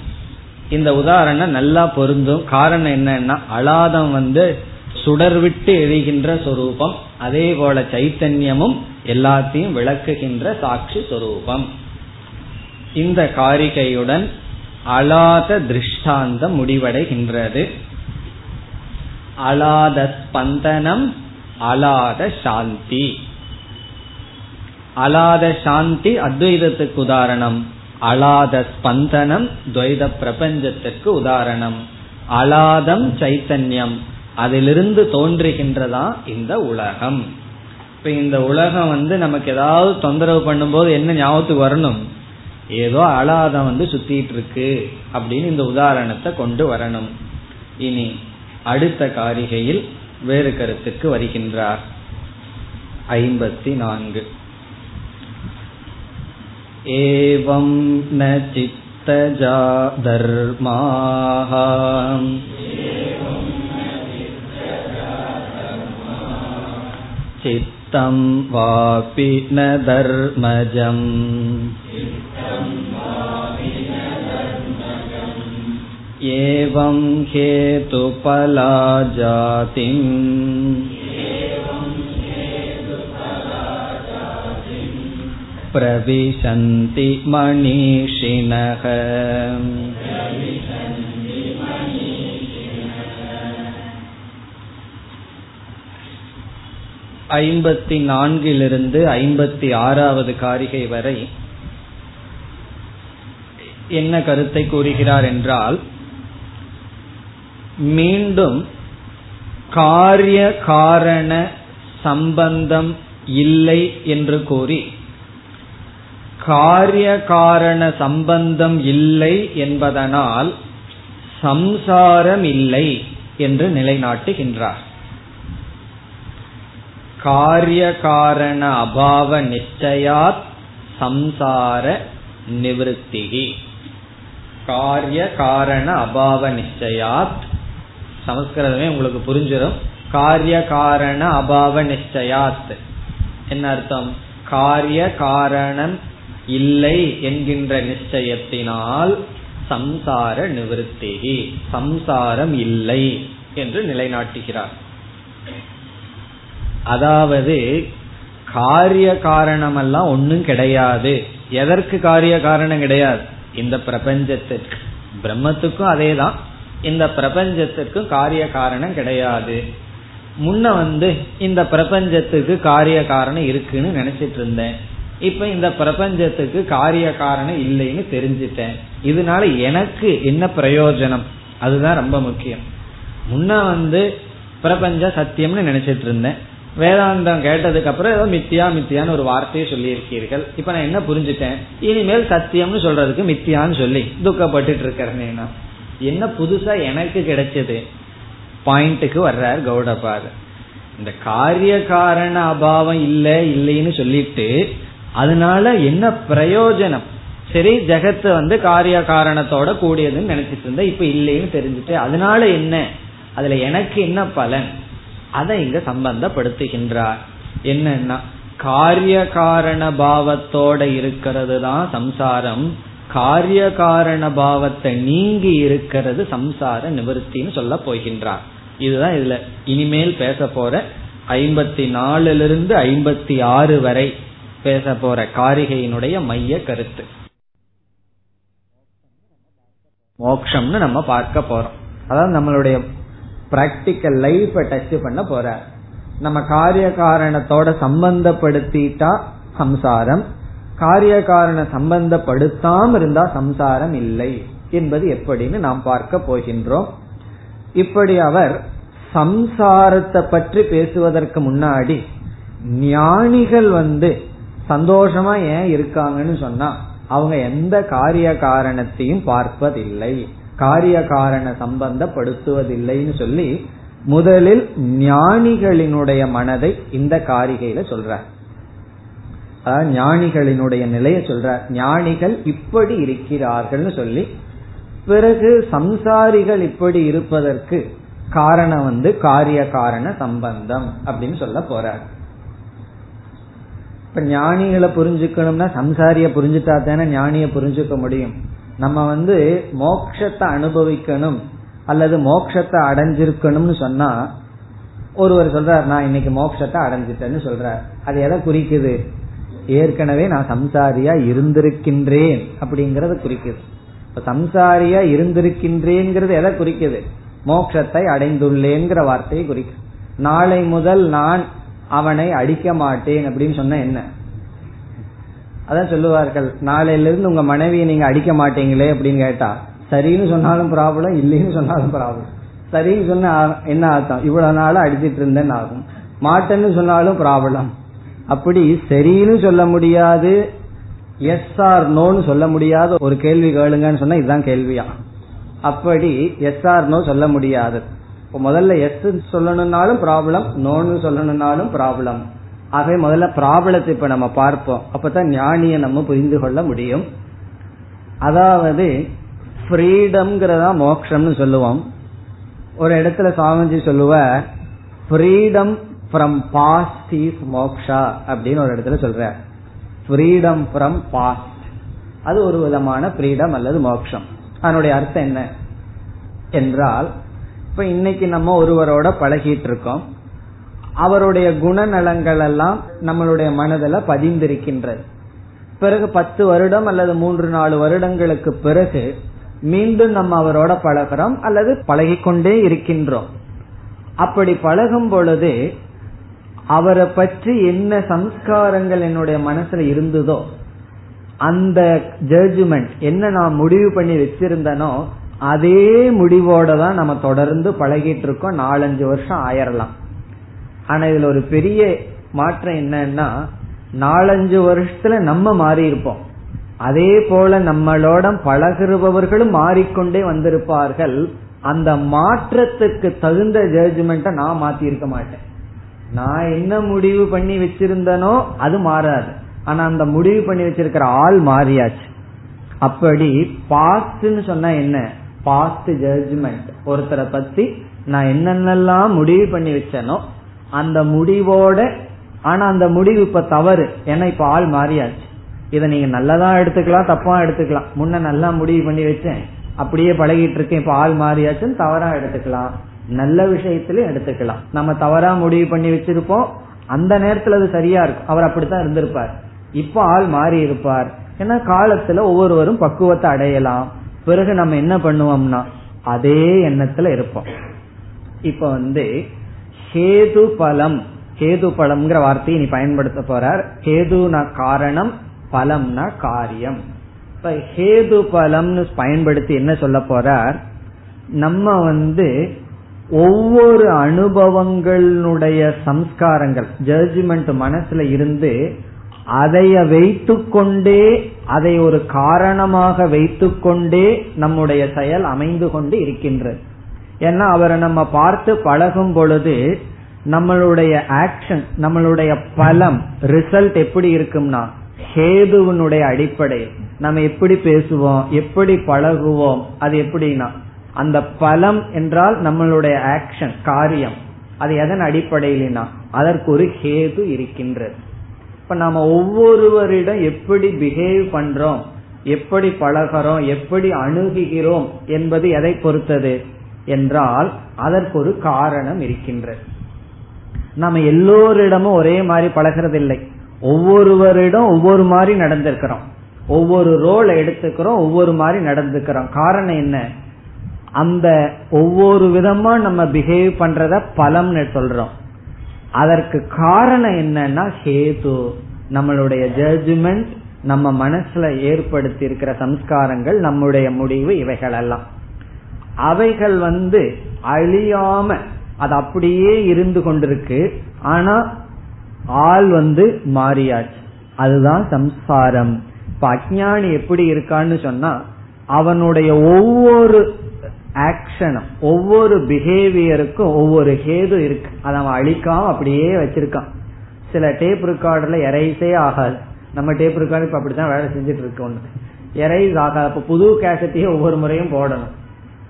இந்த உதாரணம் நல்லா பொருந்தும். காரணம் என்னன்னா அலாதம் வந்து சுடர் விட்டு எரிகின்ற சொரூபம் அதே போல சைத்தன்யமும் எல்லாத்தையும் விளக்குகின்ற சாட்சி சொரூபம். இந்த காரிகையுடன் அலாத திருஷ்டாந்தம் முடிவடைகின்றது. அலாத ஸ்பந்தனம் அலாத சாந்தி. அலாத சாந்தி அத்வைதத்துக்கு உதாரணம். அலாத ஸ்பந்தனம் துவைத பிரபஞ்சத்திற்கு உதாரணம். அலாதம் சைத்தன்யம். அதிலிருந்து தோன்றுகின்றதா இந்த உலகம். இப்ப இந்த உலகம் வந்து நமக்கு ஏதாவது தொந்தரவு பண்ணும்போது என்ன ஞாபகத்துக்கு வரணும்? ஏதோ அலாதம் வந்து சுத்திட்டு இருக்கு அப்படின்னு இந்த உதாரணத்தை கொண்டு வரணும். இனி அடுத்த காரிகையில் வேறு கருத்துக்கு வருகின்றார். ஐம்பத்தி நான்கு. एवं न चित्तजा धर्माः चित्तं वापि न धर्मजम् एवं हेतुपला जातिम् प्रविशन्ति मनीषिणः ஐம்பத்தி நான்கிலிருந்து ஐம்பத்தி ஆறாவது காரிகை வரை என்ன கருத்தை கூறுகிறார் என்றால் மீண்டும் காரிய காரண சம்பந்தம் இல்லை என்று கூறி காரிய காரண சம்பந்தம் இல்லை என்பதனால் சம்சாரம் இல்லை என்று நிலைநாட்டுகின்றார். காரிய காரண அபாவ நிச்சயாத் சம்சார நிவத்திகி. காரிய காரண அபாவ நிச்சயாத் சமஸ்கிருதமே உங்களுக்கு புரிஞ்சிடும் காரிய காரண அபாவ நிச்சயாத். என்ன அர்த்தம்? காரிய காரணம் இல்லை என்கின்ற நிச்சயத்தினால் சம்சார நிவர்த்தி சம்சாரம் இல்லை என்று நிலைநாட்டுகிறார். அதாவது காரிய காரணம் எல்லாம் ஒன்னும் கிடையாது. எதற்கு காரிய காரணம் கிடையாது? இந்த பிரபஞ்சத்திற்கு. பிரம்மத்துக்கும் அதேதான். இந்த பிரபஞ்சத்திற்கும் காரிய காரணம் கிடையாது. முன்ன வந்து இந்த பிரபஞ்சத்துக்கு காரிய காரணம் இருக்குன்னு நினைச்சிட்டு இருந்தேன். இப்ப இந்த பிரபஞ்சத்துக்கு காரிய காரணம் இல்லைன்னு தெரிஞ்சிட்டேன். இதனால எனக்கு என்ன பிரயோஜனம்? அதுதான் ரொம்ப முக்கியம். முன்ன வந்து பிரபஞ்ச சத்தியம்னு நினைச்சிட்டு இருந்தேன். வேதாந்தம் கேட்டதுக்கு அப்புறம் ஏதோ மித்தியா மித்தியான்னு ஒரு வார்த்தையை சொல்லியிருக்கீர்கள். இப்ப நான் என்ன புரிஞ்சுட்டேன்? இனிமேல் சத்தியம்னு சொல்றதுக்கு மித்தியான்னு சொல்லி துக்கப்பட்டு இருக்கிறேன்னா என்ன புதுசா எனக்கு கிடைச்சது? பாயிண்ட்டுக்கு வர்றார் கௌடபாதர் இந்த காரிய காரண அபாவம் இல்ல இல்லைன்னு சொல்லிட்டு அதனால என்ன பிரயோஜனம்? சரி ஜெகத்து வந்து காரிய காரணத்தோட கூடியதுன்னு நினைச்சிட்டு இருந்தேன் இப்ப இல்லைன்னு தெரிஞ்சுட்டு அதனால என்ன? அதுல எனக்கு என்ன பலன்? அதை இங்க சம்பந்தப்படுத்துகின்றார். என்னன்னா காரிய காரண பாவத்தோட இருக்கிறது தான் சம்சாரம். காரிய காரண பாவத்தை நீங்கி இருக்கிறது சம்சார நிவர்த்தின்னு சொல்ல போகின்றார். இதுதான் இதுல இனிமேல் பேச போற ஐம்பத்தி நாலுல இருந்து ஐம்பத்தி ஆறு வரை பேச போற காரிகையினுடைய மைய கருத்து. மோக்ஷம்னு நம்ம பார்க்க போறோம். அதாவது நம்மளுடைய பிராக்டிக்கல் லைஃப டச் பண்ண போற. நம்ம காரிய காரணத்தோட சம்பந்தப்படுத்திட்டா சம்சாரம். காரிய காரண சம்பந்தப்படுத்தாம இருந்தா சம்சாரம் இல்லை என்பது எப்படின்னு நாம் பார்க்க போகின்றோம். இப்படி அவர் சம்சாரத்தை பற்றி பேசுவதற்கு முன்னாடி ஞானிகள் வந்து சந்தோஷமா ஏன் இருக்காங்கன்னு சொன்னா அவங்க எந்த காரிய காரணத்தையும் பார்ப்பதில்லை. காரிய காரண சம்பந்தப்படுத்துவதில்லைன்னு சொல்லி முதலில் ஞானிகளினுடைய மனதை இந்த காரிகையில சொல்ற அதாவது ஞானிகளினுடைய நிலையை சொல்ற ஞானிகள் இப்படி இருக்கிறார்கள் சொல்லி பிறகு சம்சாரிகள் இப்படி இருப்பதற்கு காரணம் வந்து காரிய காரண சம்பந்தம் அப்படின்னு சொல்ல போறார். இப்ப ஞானிகளை புரிஞ்சுக்கணும்னா சம்சாரிய புரிஞ்சுட்டா தானே ஞானிய புரிஞ்சுக்க முடியும். நம்ம வந்து மோக்ஷத்தை அனுபவிக்கணும் அல்லது மோக்ஷத்தை அடைஞ்சிருக்கணும்னு சொன்னா ஒருவர் சொல்றார் நான் இன்னைக்கு மோக்ஷத்தை அடைஞ்சிட்டேன்னு சொல்றார். அது எதை குறிக்குது? ஏற்கனவே நான் சம்சாரியா இருந்திருக்கின்றேன் அப்படிங்கறத குறிக்குது. இப்ப சம்சாரியா இருந்திருக்கின்றேங்கிறது எதை குறிக்குது? மோக்ஷத்தை அடைந்துள்ளேங்கிற வார்த்தையை குறிக்குது. நாளை முதல் நான் அவனை அடிக்க மாட்டேன் அப்படின்னு சொன்ன என்ன? அதான் சொல்லுவார்கள் நாளையில இருந்து உங்க மனைவியை நீங்க அடிக்க மாட்டீங்களே அப்படின்னு கேட்டா சரின்னு சொன்னாலும் ப்ராப்ளம் இல்லைன்னு சொன்னாலும் ப்ராப்ளம் சரின்னு சொன்ன என்ன அர்த்தம்? இவ்வளவு நாள் அடிச்சிட்டு இருந்தேன்னு ஆகும். மாட்டேன்னு சொன்னாலும் ப்ராப்ளம் அப்படி சரின்னு சொல்ல முடியாது எஸ் ஆர் நோன்னு சொல்ல முடியாத ஒரு கேள்வி கேளுங்கன்னு சொன்னா இதுதான் கேள்வியா? அப்படி எஸ் ஆர் நோ சொல்ல முடியாது. முதல்ல எஸ் சொல்லணும்னாலும் ப்ராப்ளம் நோன்னு சொல்லணும்னாலும் ப்ராப்ளம் ஆகவே முதல்ல ப்ராப்ளத்தை இப்ப நம்ம பார்ப்போம். அப்பதான் ஞானிய நம்ம புரிந்து கொள்ள முடியும். அதாவது ஃப்ரீடம்ங்கிறதா மோக்ஷம்னு சொல்லுவோம். ஒரு இடத்துல சாமிஜி சொல்லுவ freedom from past is moksha அப்படின்னு ஒரு இடத்துல சொல்ற ஃப்ரீடம் ஃப்ரம் பாஸ்ட் அது ஒரு விதமான ஃப்ரீடம் அல்லது மோக்ஷம். அதனுடைய அர்த்தம் என்ன? என்றால் இப்ப இன்னைக்கு நம்ம ஒருவரோட பழகிட்டு இருக்கோம். அவருடைய குணநலங்கள் எல்லாம் நம்மளுடைய மனதில் பதிந்திருக்கின்றது. பிறகு பத்து வருடம் அல்லது மூன்று நாலு வருடங்களுக்கு பிறகு மீண்டும் நம்ம அவரோட பழகிறோம் அல்லது பழகிக்கொண்டே இருக்கின்றோம். அப்படி பழகும் பொழுது அவரை பற்றி என்ன சம்ஸ்காரங்கள் என்னுடைய மனசுல இருந்ததோ அந்த ஜட்ஜ்மெண்ட் என்ன நான் முடிவு பண்ணி வச்சிருந்தனோ அதே முடிவோட தான் நம்ம தொடர்ந்து பழகிட்டு இருக்கோம் நாலஞ்சு வருஷம் ஆயிரலாம். ஆனா இதுல ஒரு பெரிய மாற்றம் என்னன்னா நாலஞ்சு வருஷத்துல நம்ம மாறி இருப்போம் அதே போல நம்மளோட பழகிறவர்களும் மாறிக்கொண்டே வந்திருப்பார்கள். அந்த மாற்றத்துக்கு தகுந்த ஜட்ஜ்மெண்ட்டை நான் மாத்தி இருக்க மாட்டேன். நான் என்ன முடிவு பண்ணி வச்சிருந்தனோ அது மாறாது. ஆனா அந்த முடிவு பண்ணி வச்சிருக்கிற ஆள் மாறியாச்சு. அப்படி பாஸ்ட்னு சொன்னா என்ன? பாஸ்ட் ஜட்ஜ்மெண்ட் ஒருத்தரை பத்தி நான் என்னென்னலாம் முடிவு பண்ணி வச்சேனோ அந்த முடிவோட ஆனா அந்த முடிவு இப்ப தவறு. ஏன்னா இப்ப ஆள் மாறியாச்சு. இதை நீங்க நல்லதா எடுத்துக்கலாம் தப்பா எடுத்துக்கலாம். முன்ன நல்லா முடிவு பண்ணி வச்சேன். அப்படியே பழகிட்டு இருக்கேன். இப்ப ஆள் மாறியாச்சுன்னு தவறா எடுத்துக்கலாம். நல்ல விஷயத்திலும் எடுத்துக்கலாம். நம்ம தவறா முடிவு பண்ணி வச்சிருப்போம். அந்த நேரத்துல அது சரியா இருக்கும். அவர் அப்படித்தான் இருந்திருப்பார். இப்ப ஆள் மாறி இருப்பார். ஏன்னா காலத்துல ஒவ்வொருவரும் பக்குவத்தை அடையலாம். பிறகு நம்ம என்ன பண்ணுவோம்னா அதே எண்ணத்துல இருப்போம். இப்ப வந்து கேது பலம் கேது பலம்ங்கிற வார்த்தையை நீ பயன்படுத்த போறார். ஹேதுனா காரணம் பலம்னா காரியம். இப்ப ஹேது பலம்னு பயன்படுத்தி என்ன சொல்ல போறார்? நம்ம வந்து ஒவ்வொரு அனுபவங்களுடைய சம்ஸ்காரங்கள் ஜட்ஜ்மெண்ட் மனசுல இருந்து அதைய வைத்துக்கொண்டே அதை ஒரு காரணமாக வைத்துக்கொண்டே நம்முடைய செயல் அமைந்து கொண்டு இருக்கின்றது. ஏன்னா அவரை நம்ம பார்த்து பழகும் பொழுது நம்மளுடைய ஆக்ஷன் நம்மளுடைய பலம் ரிசல்ட் எப்படி இருக்கும்னா ஹேதுவனுடைய அடிப்படை நம்ம எப்படி பேசுவோம் எப்படி பழகுவோம் அது எப்படின்னா அந்த பலம் என்றால் நம்மளுடைய ஆக்ஷன் காரியம் அது எதன் அடிப்படையிலனா அதற்கு ஒரு ஹேது இருக்கின்றது. இப்ப நாம ஒவ்வொருவரிடம் எப்படி பிஹேவ் பண்றோம் எப்படி பழகிறோம் எப்படி அணுகுகிறோம் என்பது எதை பொறுத்தது என்றால் அதற்கு ஒரு காரணம் இருக்கின்றது. நம்ம எல்லோரிடமும் ஒரே மாதிரி பழகிறது இல்லை ஒவ்வொருவரிடம் ஒவ்வொரு மாதிரி நடந்திருக்கிறோம். ஒவ்வொரு ரோல் எடுத்துக்கிறோம் ஒவ்வொரு மாதிரி நடந்துக்கிறோம். காரணம் என்ன? அந்த ஒவ்வொரு விதமா நம்ம பிஹேவ் பண்றத பலம்னு சொல்றோம். அதற்கு காரணம் என்னன்னா ஹேது. நம்மளுடைய ஜட்ஜ்மெண்ட் நம்ம மனசுல ஏற்படுத்தி இருக்கிற சம்ஸ்காரங்கள் நம்முடைய முடிவு இவைகள் எல்லாம் அவைகள் வந்து அழியாம அது அப்படியே இருந்து கொண்டிருக்கு. ஆனா ஆள் வந்து மாறியாச்சு. அதுதான் சம்ஸ்காரம். இப்ப அஜானி எப்படி இருக்கான்னு சொன்னா அவனுடைய ஒவ்வொரு ஆக்ஷனும். ஒவ்வொரு பிஹேவியருக்கும் ஒவ்வொரு ஹேது இருக்கு. அதை அவன் அழிக்காம அப்படியே வச்சிருக்கான். சில டேப் ரெக்கார்டில் எரைஸே ஆகாது. நம்ம டேப் ரெக்கார்டு இப்ப அப்படித்தான் வேலை செஞ்சுட்டு இருக்கோம் எரைஸ் ஆகாது. அப்ப புது கேசட்டையே ஒவ்வொரு முறையும் போடணும்.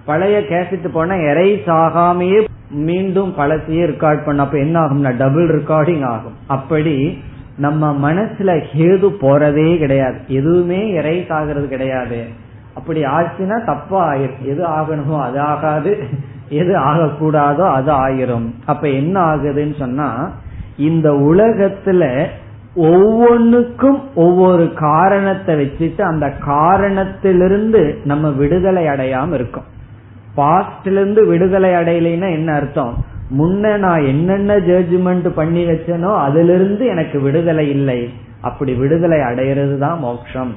பழைய கேசட் போனா எரைஸ் ஆகாமையே மீண்டும் பழசையே ரெக்கார்ட் பண்ண அப்ப என்ன ஆகும்னா டபுள் ரெக்கார்டிங் ஆகும். அப்படி நம்ம மனசுல ஹேது போறதே கிடையாது. எதுவுமே எரைஸ் ஆகிறது கிடையாது. அப்படி ஆச்சுன்னா தப்பா ஆயிரும் எது ஆகணுமோ அது ஆகாது. எது ஆகக்கூடாதோ அது ஆயிரும். அப்ப என்ன ஆகுதுன்னு சொன்னா இந்த உலகத்துல ஒவ்வொன்னுக்கும் ஒவ்வொரு காரணத்தை வச்சுட்டு அந்த காரணத்திலிருந்து நம்ம விடுதலை அடையாம இருக்கோம். பாஸ்ட்ல இருந்து விடுதலை அடையலைன்னா என்ன அர்த்தம்? முன்ன நான் என்னென்ன ஜட்ஜ்மெண்ட் பண்ணி வச்சேனோ அதிலிருந்து எனக்கு விடுதலை இல்லை. அப்படி விடுதலை அடையிறது தான் மோட்சம்.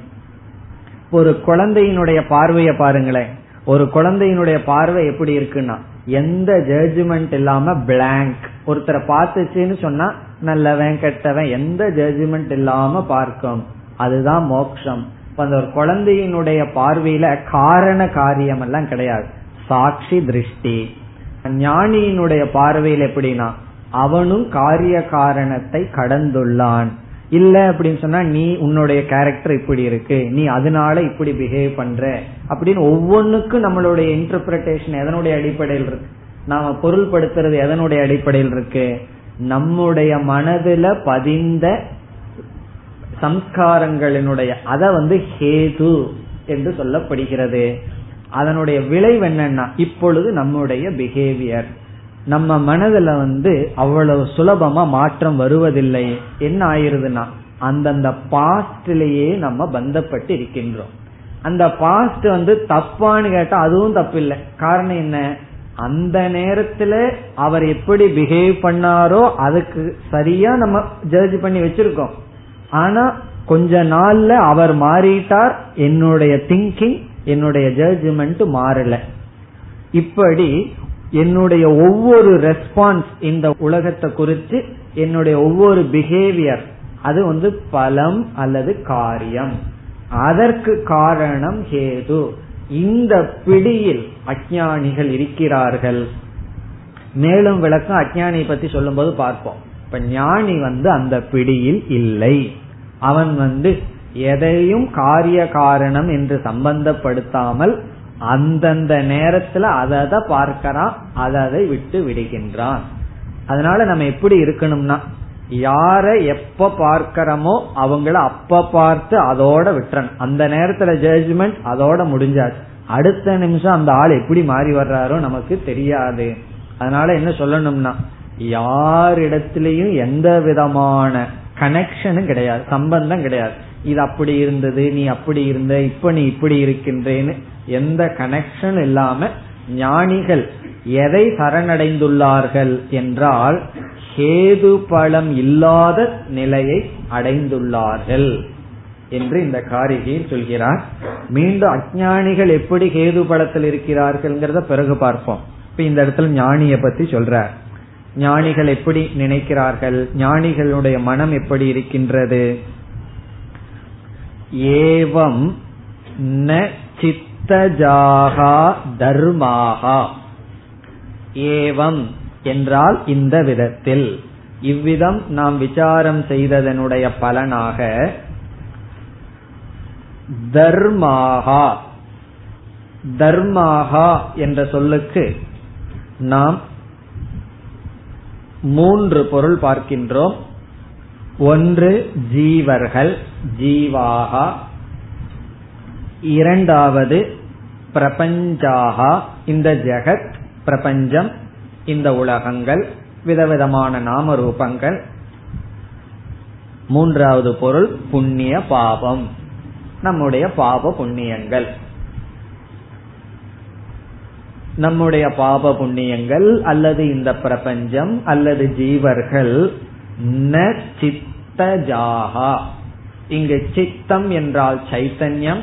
ஒரு குழந்தையினுடைய பார்வைய பாருங்களேன். ஒரு குழந்தையினுடைய பார்வை எப்படி இருக்குன்னா எந்த ஜட்ஜ்மெண்ட் இல்லாம பிளாங்க் ஒருத்தரை பார்த்துச்சுன்னு சொன்னா நல்லவன் கெட்டவன் எந்த ஜட்ஜ்மெண்ட் இல்லாம பார்க்கும். அதுதான் மோக்ஷம் அந்த ஒரு குழந்தையினுடைய பார்வையில காரண காரியம் எல்லாம் கிடையாது. சாட்சி திருஷ்டி. ஞானியினுடைய பார்வையில் எப்படின்னா அவனும் காரிய காரணத்தை கடந்துள்ளான். இல்ல அப்படின்னு சொன்னா நீ உன்னுடைய கேரக்டர் இப்படி இருக்கு. நீ அதனால இப்படி பிஹேவ் பண்ற. அப்படின்னு ஒவ்வொன்னுக்கும் நம்மளுடைய இன்டர்பிரேஷன் எதனுடைய அடிப்படையில் இருக்கு? நாம பொருள்படுத்துறது எதனுடைய அடிப்படையில் இருக்கு? நம்முடைய மனதுல பதிந்த சம்ஸ்காரங்களினுடைய அத வந்து ஹேது என்று சொல்லப்படுகிறது. அதனுடைய விளைவு என்னன்னா இப்பொழுது நம்முடைய பிஹேவியர் நம்ம மனதுல வந்து அவ்வளவு சுலபமா மாற்றம் வருவதில்லை. என்ன ஆயிருதுன்னா அந்தந்த பாஸ்ட்லயே நம்ம பந்தப்பட்டு இருக்கின்றோம். அந்த பாஸ்ட் வந்து தப்பான்னு கேட்டா அதுவும் தப்பு இல்லை காரணம் என்ன? அந்த நேரத்துல அவர் எப்படி பிஹேவ் பண்ணாரோ அதுக்கு சரியா நம்ம ஜட்ஜ் பண்ணி வச்சிருக்கோம். ஆனா கொஞ்ச நாள்ல அவர் மாறிட்டார் என்னுடைய திங்கிங் என்னுடைய ஜட்ஜ்மெண்ட் மாறல. இப்படி என்னுடைய ஒவ்வொரு ரெஸ்பான்ஸ் இந்த உலகத்தை குறித்து என்னுடைய ஒவ்வொரு பிஹேவியர் அது வந்து பலம் அல்லது காரியம். அதற்கு காரணம் ஹேது. இந்த பிடியில் அஜானிகள் இருக்கிறார்கள். மேலும் விளக்கம் அஜானியை பத்தி சொல்லும்போது பார்ப்போம். இப்ப ஞானி வந்து அந்த பிடியில் இல்லை. அவன் வந்து எதையும் காரிய காரணம் என்று சம்பந்தப்படுத்தாமல் அந்தந்த நேரத்துல அதை அதை பார்க்கறான் அதை அதை விட்டு விடுகின்றான். அதனால நம்ம எப்படி இருக்கணும்னா யார எப்ப பார்க்கிறோமோ அவங்கள அப்ப பார்த்து அதோட விட்டுறணும். அந்த நேரத்துல ஜட்ஜ்மெண்ட் அதோட முடிஞ்சாச்சு. அடுத்த நிமிஷம் அந்த ஆள் எப்படி மாறி வர்றாரோ நமக்கு தெரியாது. அதனால என்ன சொல்லணும்னா யாரிடத்திலையும் எந்த விதமான கனெக்ஷனும் கிடையாது சம்பந்தம் கிடையாது. இது அப்படி இருந்தது நீ அப்படி இருந்த இப்ப நீ இப்படி இருக்கின்றேன்னு எந்த கனெக்ஷன் இல்லாம ஞானிகள் எதை சரணடைந்துள்ளார்கள் என்றால் ஹேது பலம் இல்லாத நிலையை அடைந்துள்ளார்கள் என்று இந்த காரிகையில் சொல்கிறார். மீண்டும் அஜானிகள் எப்படி ஹேது பலத்தில் இருக்கிறார்கள் பிறகு பார்ப்போம். இப்ப இந்த இடத்துல ஞானிய பத்தி சொல்றார். ஞானிகள் எப்படி நினைக்கிறார்கள்? ஞானிகளுடைய மனம் எப்படி இருக்கின்றது? ஏவம் ந சித் சித்தஜாகா தர்மாகா. ஏவம் என்றால் இந்த விதத்தில். இவ்விதம் நாம் விசாரம் செய்ததனுடைய பலனாக தர்மாகா. தர்மாகா என்ற சொல்லுக்கு நாம் மூன்று பொருள் பார்க்கின்றோம். ஒன்று ஜீவர்கள் ஜீவாகா இரண்டாவது பிரபஞ்சாகா இந்த ஜெகத் பிரபஞ்சம் இந்த உலகங்கள் விதவிதமான நாம ரூபங்கள் மூன்றாவது பொருள் புண்ணிய பாபம் நம்முடைய பாப புண்ணியங்கள். நம்முடைய பாப புண்ணியங்கள் அல்லது இந்த பிரபஞ்சம் அல்லது ஜீவர்கள் ந சித்தஜாகா. இங்கு சித்தம் என்றால் சைத்தன்யம்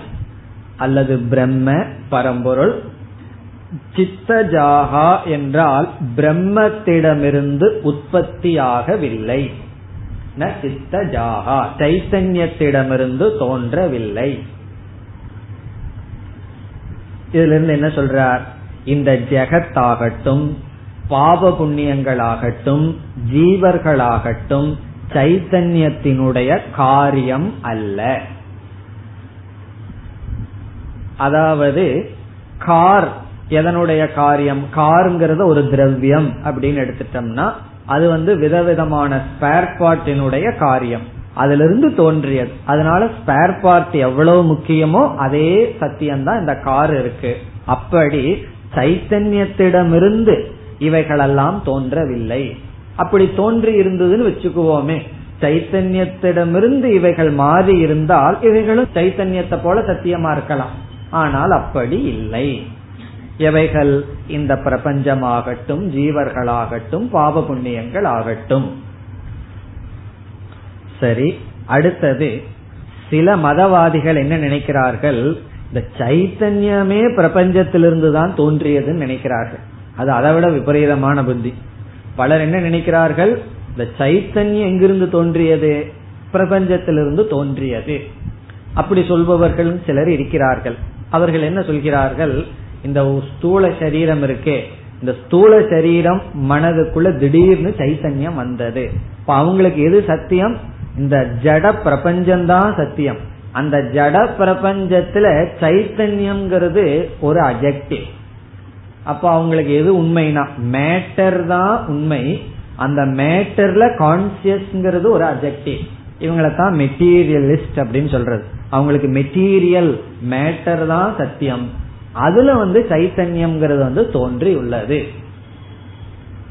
அல்லது பிரம்ம பரம்பொருள். சித்தஜாகா என்றால் பிரம்மத்திடமிருந்து உற்பத்தியாகவில்லை. ந சித்தஜாகா. சைத்தன்யத்திடமிருந்து தோன்றவில்லை. இதுல இருந்து என்ன சொல்றார்? இந்த ஜெகத்தாகட்டும் பாவ புண்ணியங்களாகட்டும் ஜீவர்களாகட்டும் சைத்தன்யத்தினுடைய காரியம் அல்ல. அதாவது கார் எதனுடைய காரியம்? காருங்கிறது ஒரு திரவியம் அப்படின்னு எடுத்துட்டோம்னா அது வந்து விதவிதமான ஸ்பேர் பார்ட்டினுடைய காரியம். அதிலிருந்து தோன்றியது. அதனால ஸ்பேர் பார்ட் எவ்வளவு முக்கியமோ அதே சத்தியம்தான் இந்த கார் இருக்கு. அப்படி சைத்தன்யத்திடமிருந்து இவைகளெல்லாம் தோன்றவில்லை. அப்படி தோன்றி இருந்ததுன்னு வச்சுக்குவோமே. சைத்தன்யத்திடமிருந்து இவைகள் மாறி இருந்தால் இவைகளும் சைத்தன்யத்தை போல சத்தியமா இருக்கலாம். ஆனால் அப்படி இல்லை. எவைகள்? இந்த பிரபஞ்சமாகட்டும் ஜீவர்களாகட்டும் பாவ புண்ணியங்கள் ஆகட்டும் சரி அடுத்தது சில மதவாதிகள் என்ன நினைக்கிறார்கள்? இந்த சைத்தன்யமே பிரபஞ்சத்திலிருந்து தான் தோன்றியதுன்னு நினைக்கிறார்கள். அது அதை விட விபரீதமான புத்தி. பலர் என்ன நினைக்கிறார்கள்? இந்த சைத்தன்யம் எங்கிருந்து தோன்றியது? பிரபஞ்சத்திலிருந்து தோன்றியது. அப்படி சொல்பவர்கள் சிலர் இருக்கிறார்கள். அவர்கள் என்ன சொல்கிறார்கள்? இந்த ஸ்தூல சரீரம் இருக்கே. இந்த ஸ்தூல சரீரம் மனதுக்குள்ள திடீர்னு சைத்தன்யம் வந்தது. இப்ப அவங்களுக்கு எது சத்தியம்? இந்த ஜட பிரபஞ்சம்தான் சத்தியம். அந்த ஜட பிரபஞ்சத்துல சைத்தன்யம்ங்கிறது ஒரு அஜெக்டிவ் அப்ப அவங்களுக்கு எது உண்மைனா? மேட்டர் தான் உண்மை. அந்த மேட்டர்ல கான்சியஸ்ங்கிறது ஒரு அஜெக்டிவ் இவங்களை தான் மெட்டீரியலிஸ்ட் அப்படின்னு சொல்றது. அவங்களுக்கு மெட்டீரியல் மேட்டர் தான் சத்தியம். அதுல வந்து சைத்தன்யம்ங்கிறது வந்து தோன்றி உள்ளது.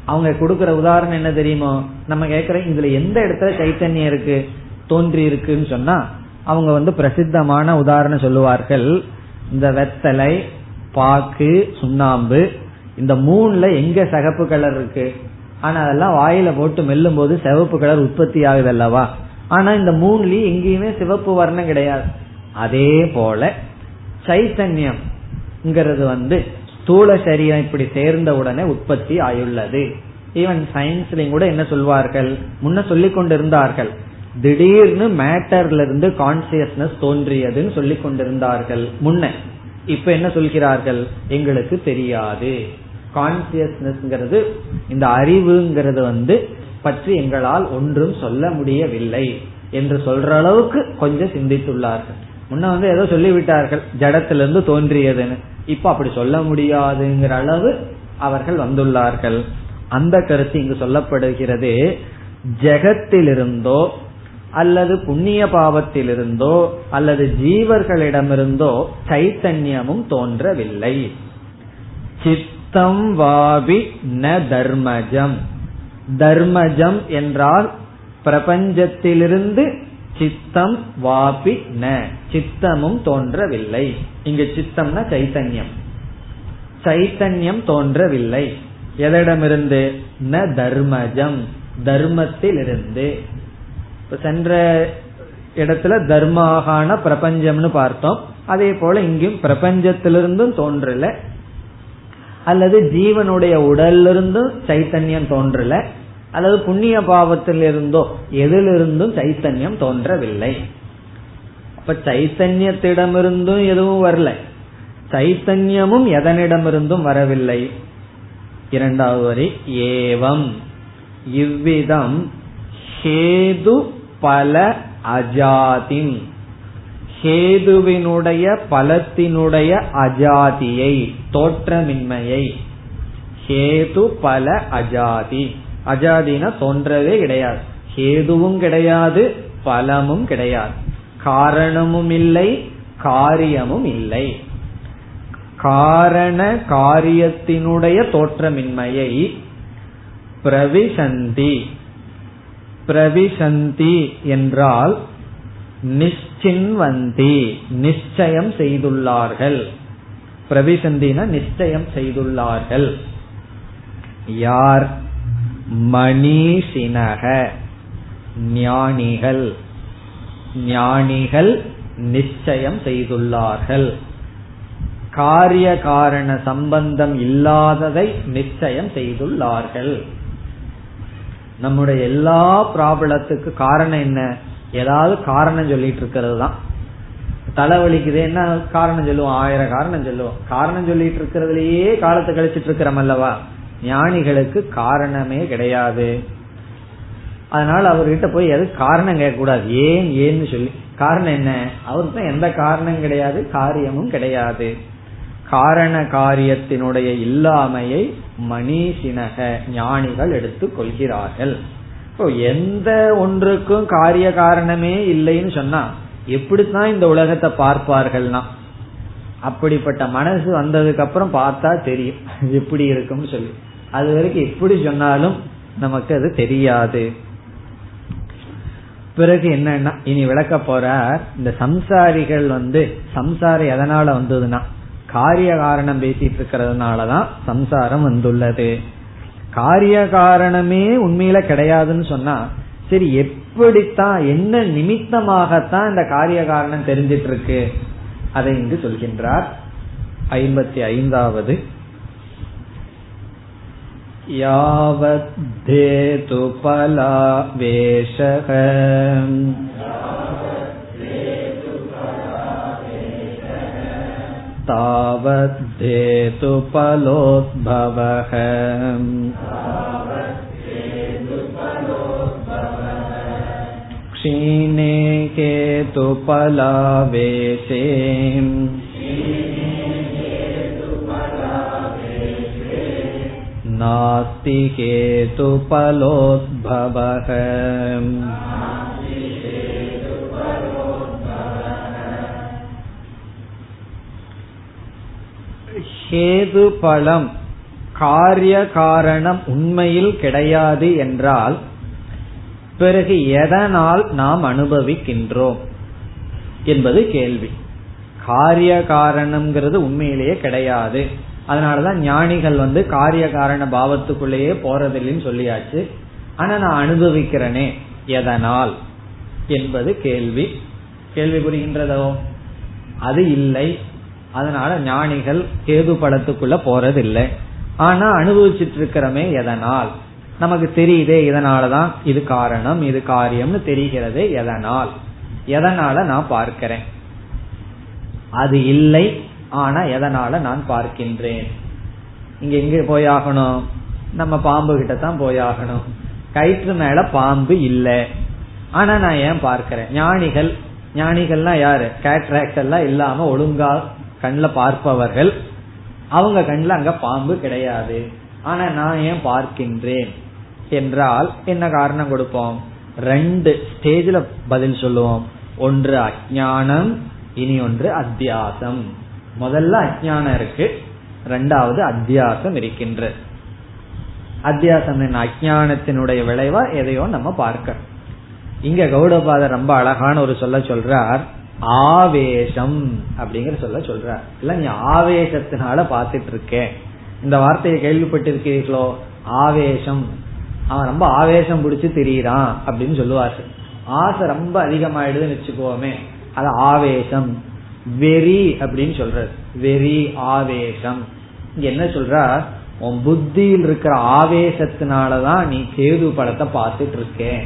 அவங்க கொடுக்கற உதாரணம் என்ன தெரியுமோ? நம்ம கேக்குற இதுல எந்த இடத்துல சைத்தன்யம் இருக்கு? தோன்றி இருக்குன்னு சொன்னா அவங்க வந்து பிரசித்தமான உதாரணம் சொல்லுவார்கள். இந்த வெத்தலை பாக்கு சுண்ணாம்பு இந்த மூணுல எங்க சகப்பு கலர் இருக்கு? ஆனா அதெல்லாம் வாயில போட்டு மெல்லும் போது சிவப்பு கலர் உற்பத்தி ஆகுது அல்லவா? ஆனா இந்த மூணுலயும் எங்கேயுமே சிவப்பு வர்ணம் கிடையாது. அதே போல சைத்தன்யம் வந்து ஸ்தூல சரீரம் இப்படி சேர்ந்த உடனே உற்பத்தி ஆயுள்ளது. ஈவன் சயின்ஸ்லயும் கூட என்ன சொல்வார்கள்? முன்ன சொல்லிக் கொண்டிருந்தார்கள். திடீர்னு மேட்டர்ல இருந்து கான்சியஸ்னஸ் தோன்றியதுன்னு சொல்லிக் கொண்டிருந்தார்கள் முன்ன. இப்ப என்ன சொல்கிறார்கள்? எங்களுக்கு தெரியாது. கான்சியஸ்னஸ்ங்கிறது இந்த அறிவுங்கிறது வந்து பற்றி எங்களால் ஒன்றும் சொல்ல முடியவில்லை என்று சொல்ற அளவுக்கு கொஞ்சம் சிந்தித்துள்ளார்கள். முன்ன வந்து ஏதோ சொல்லிவிட்டார்கள் ஜடத்திலிருந்து தோன்றியதுன்னு. இப்ப அப்படி சொல்ல முடியாதுங்கிற அளவு அவர்கள் வந்துள்ளார்கள். அந்த கருத்து இங்கு சொல்லப்படுகிறது ஜெகத்திலிருந்தோ அல்லது புண்ணிய பாவத்திலிருந்தோ அல்லது ஜீவர்களிடமிருந்தோ சைத்தன்யமும் தோன்றவில்லை. சித்தம் வாபி ந தர்மஜம். தர்மஜம் என்றால் பிரபஞ்சத்திலிருந்து சித்தம் வாபி ந. சித்தமும் தோன்றவில்லை. இங்கு சித்தம்னா சைத்தன்யம். சைத்தன்யம் தோன்றவில்லை. எதிடமிருந்து ந தர்மஜம். தர்மத்திலிருந்து. சென்ற இடத்துல தர்மாகான பிரபஞ்சம்னு பார்த்தோம். அதே போல இங்கும் பிரபஞ்சத்திலிருந்தும் தோன்றல. அல்லது ஜீவனுடைய உடலிருந்தும் சைத்தன்யம் தோன்றல அல்லது புண்ணிய பாவத்திலிருந்தோ எதிலிருந்தும் சைத்தன்யம் தோன்றவில்லை. அப்ப சைத்தன்யத்திடமிருந்தும் எதுவும் வரல. சைத்தன்யமும் எதனிடமிருந்தும் வரவில்லை. இரண்டாவது வரி ஏவம். இவ்விதம் ஹேது பல அஜாதிம். ஹேதுவினுடைய பலத்தினுடைய அஜாதியை தோற்றமின்மையை. ஹேது பல அஜாதி. அஜாதினா தோன்றவே கிடையாது. ஹேதுவும் கிடையாது பலமும் கிடையாது. காரணமும் இல்லை காரியமும் இல்லை. காரண காரியத்தினுடைய தோற்றமின்மையை பிரவிசந்தி. பிரவிசந்தி என்றால் சின்வந்தி நிச்சயம் செய்துள்ளார்கள். பிரவிசந்தின நிச்சயம் செய்துள்ளார்கள். யார்? மணிசினக ஞானிகள். ஞானிகள் நிச்சயம் செய்துள்ளார்கள். காரிய காரண சம்பந்தம் இல்லாததை நிச்சயம் செய்துள்ளார்கள். நம்முடைய எல்லா ப்ராப்ளத்துக்கு காரணம் என்ன? ஏதாவது காரணம் சொல்லிட்டு இருக்கிறது தான். தலைவலிக்குது என்ன காரணம் சொல்லுவோம்? ஆயிரம் காரணம் சொல்லுவோம். காரணம் சொல்லிட்டு இருக்கிறதுலயே காலத்தை கழிச்சிட்டு இருக்கிறோம் அல்லவா? ஞானிகளுக்கு காரணமே கிடையாது. அதனால அவர்கிட்ட போய் எது காரணம் கேட்கக்கூடாது. ஏன் ஏன்னு சொல்லி. காரணம் என்ன? அவருக்கு தான் எந்த காரணம் கிடையாது காரியமும் கிடையாது. காரண காரியத்தினுடைய இல்லாமையை மணிசினக ஞானிகள் எடுத்துக் கொள்கிறார்கள் இப்போ எந்த ஒன்றுக்கும் காரிய காரணமே இல்லைன்னு சொன்னா எப்படித்தான் இந்த உலகத்தை பார்ப்பார்கள்னா? அப்படிப்பட்ட மனசு வந்ததுக்கு அப்புறம் பார்த்தா தெரியும். எப்படி இருக்கும்னு சொல்லி. அது வரைக்கும் எப்படி சொன்னாலும் நமக்கு அது தெரியாது. பிறகு என்னன்னா இனி விளக்க போற இந்த சம்சாரிகள் வந்து சம்சாரம் எதனால வந்ததுன்னா காரிய காரணம் பேசிட்டு இருக்கிறதுனாலதான் சம்சாரம் வந்துள்ளது. காரிய காரணமே உண்மையில கிடையாதுன்னு சொன்னா சரி எப்படித்தான் என்ன நிமித்தமாகத்தான் இந்த காரிய காரணம் தெரிஞ்சிட்டு இருக்கு அதை இங்கு சொல்கின்றார் ஐம்பத்தி ஐந்தாவது यावद्धेतुपलावेशः तावद्धेतुपलोद्भवः क्षीणे केतुपलावेशे नास्ति हेतुपलोद्भवः ஹேது பலம் காரிய காரணம் உண்மையில் கிடையாது என்றால் பிறகு எதனால் நாம் அனுபவிக்கின்றோம் என்பது கேள்வி. காரிய காரணம்ங்கிறது உண்மையிலேயே கிடையாது. அதனாலதான் ஞானிகள் வந்து காரிய காரண பாவத்துக்குள்ளேயே போறதில்லைன்னு சொல்லியாச்சு. ஆனா நான் அனுபவிக்கிறனே எதனால் என்பது கேள்வி. கேள்வி புரிகின்றதோ? அது இல்லை. அதனால ஞானிகள் கேது படத்துக்குள்ள போறதில்லை. ஆனா அனுபவிச்சுட்டு இருக்கிறமே எதனால்? நமக்கு தெரியுதே இதனாலதான் இது காரணம் இது காரியம்னு தெரிகிறது எதனால்? எதனால நான் பார்க்கிறேன்? அது இல்லை ஆனா எதனால நான் பார்க்கின்றேன்? இங்க எங்க போயாகணும் நம்ம பாம்பு கிட்ட தான் போயாகணும் கயிற்று மேல பாம்பு இல்லை. ஆனா நான் ஏன் பார்க்கிறேன்? ஞானிகள் ஞானிகள்லாம் யாரு? கேட்ராக்ட் எல்லாம் இல்லாம ஒழுங்கா கண்ணில் பார்ப்பவர்கள் அவங்க கண்ணில் அங்க பாம்பு கிடையாது. ஆனா நான் ஏன் பார்க்கின்றேன்? என்றால் என்ன காரணம் கொடுப்போம்? ரெண்டு ஸ்டேஜ்ல பதில் சொல்லுவோம். ஒன்று அஜானம் இனி ஒன்று அத்தியாசம். முதல்ல அஜானம் இருக்கு ரெண்டாவது அத்தியாசம் இருக்கின்ற. அத்தியாசம் என்ன? அஜானத்தினுடைய விளைவா எதையோ நம்ம பார்க்க. இங்க கௌடபாதர் ரொம்ப அழகான ஒரு சொல்ல சொல்றார். ஆவேசம் அப்படிங்கிற சொல்ல சொல்ற இல்ல நீ ஆவேசத்தினால பாத்துட்டு இருக்கேன் இந்த வார்த்தையை கேள்விப்பட்டிருக்கீர்களோ ஆவேசம். அவன் ரொம்ப ஆவேசம் பிடிச்சு திரியிறான் அப்படின்னு சொல்லுவார். ஆசை ரொம்ப அதிகமாயிடுதுன்னு வச்சுக்கோமே அது ஆவேசம். வெறி அப்படின்னு சொல்றது வெறி ஆவேசம். இங்க என்ன சொல்ற உன் புத்தியில் இருக்கிற ஆவேசத்தினாலதான் நீ கேது படத்தை பார்த்துட்டு இருக்கேன்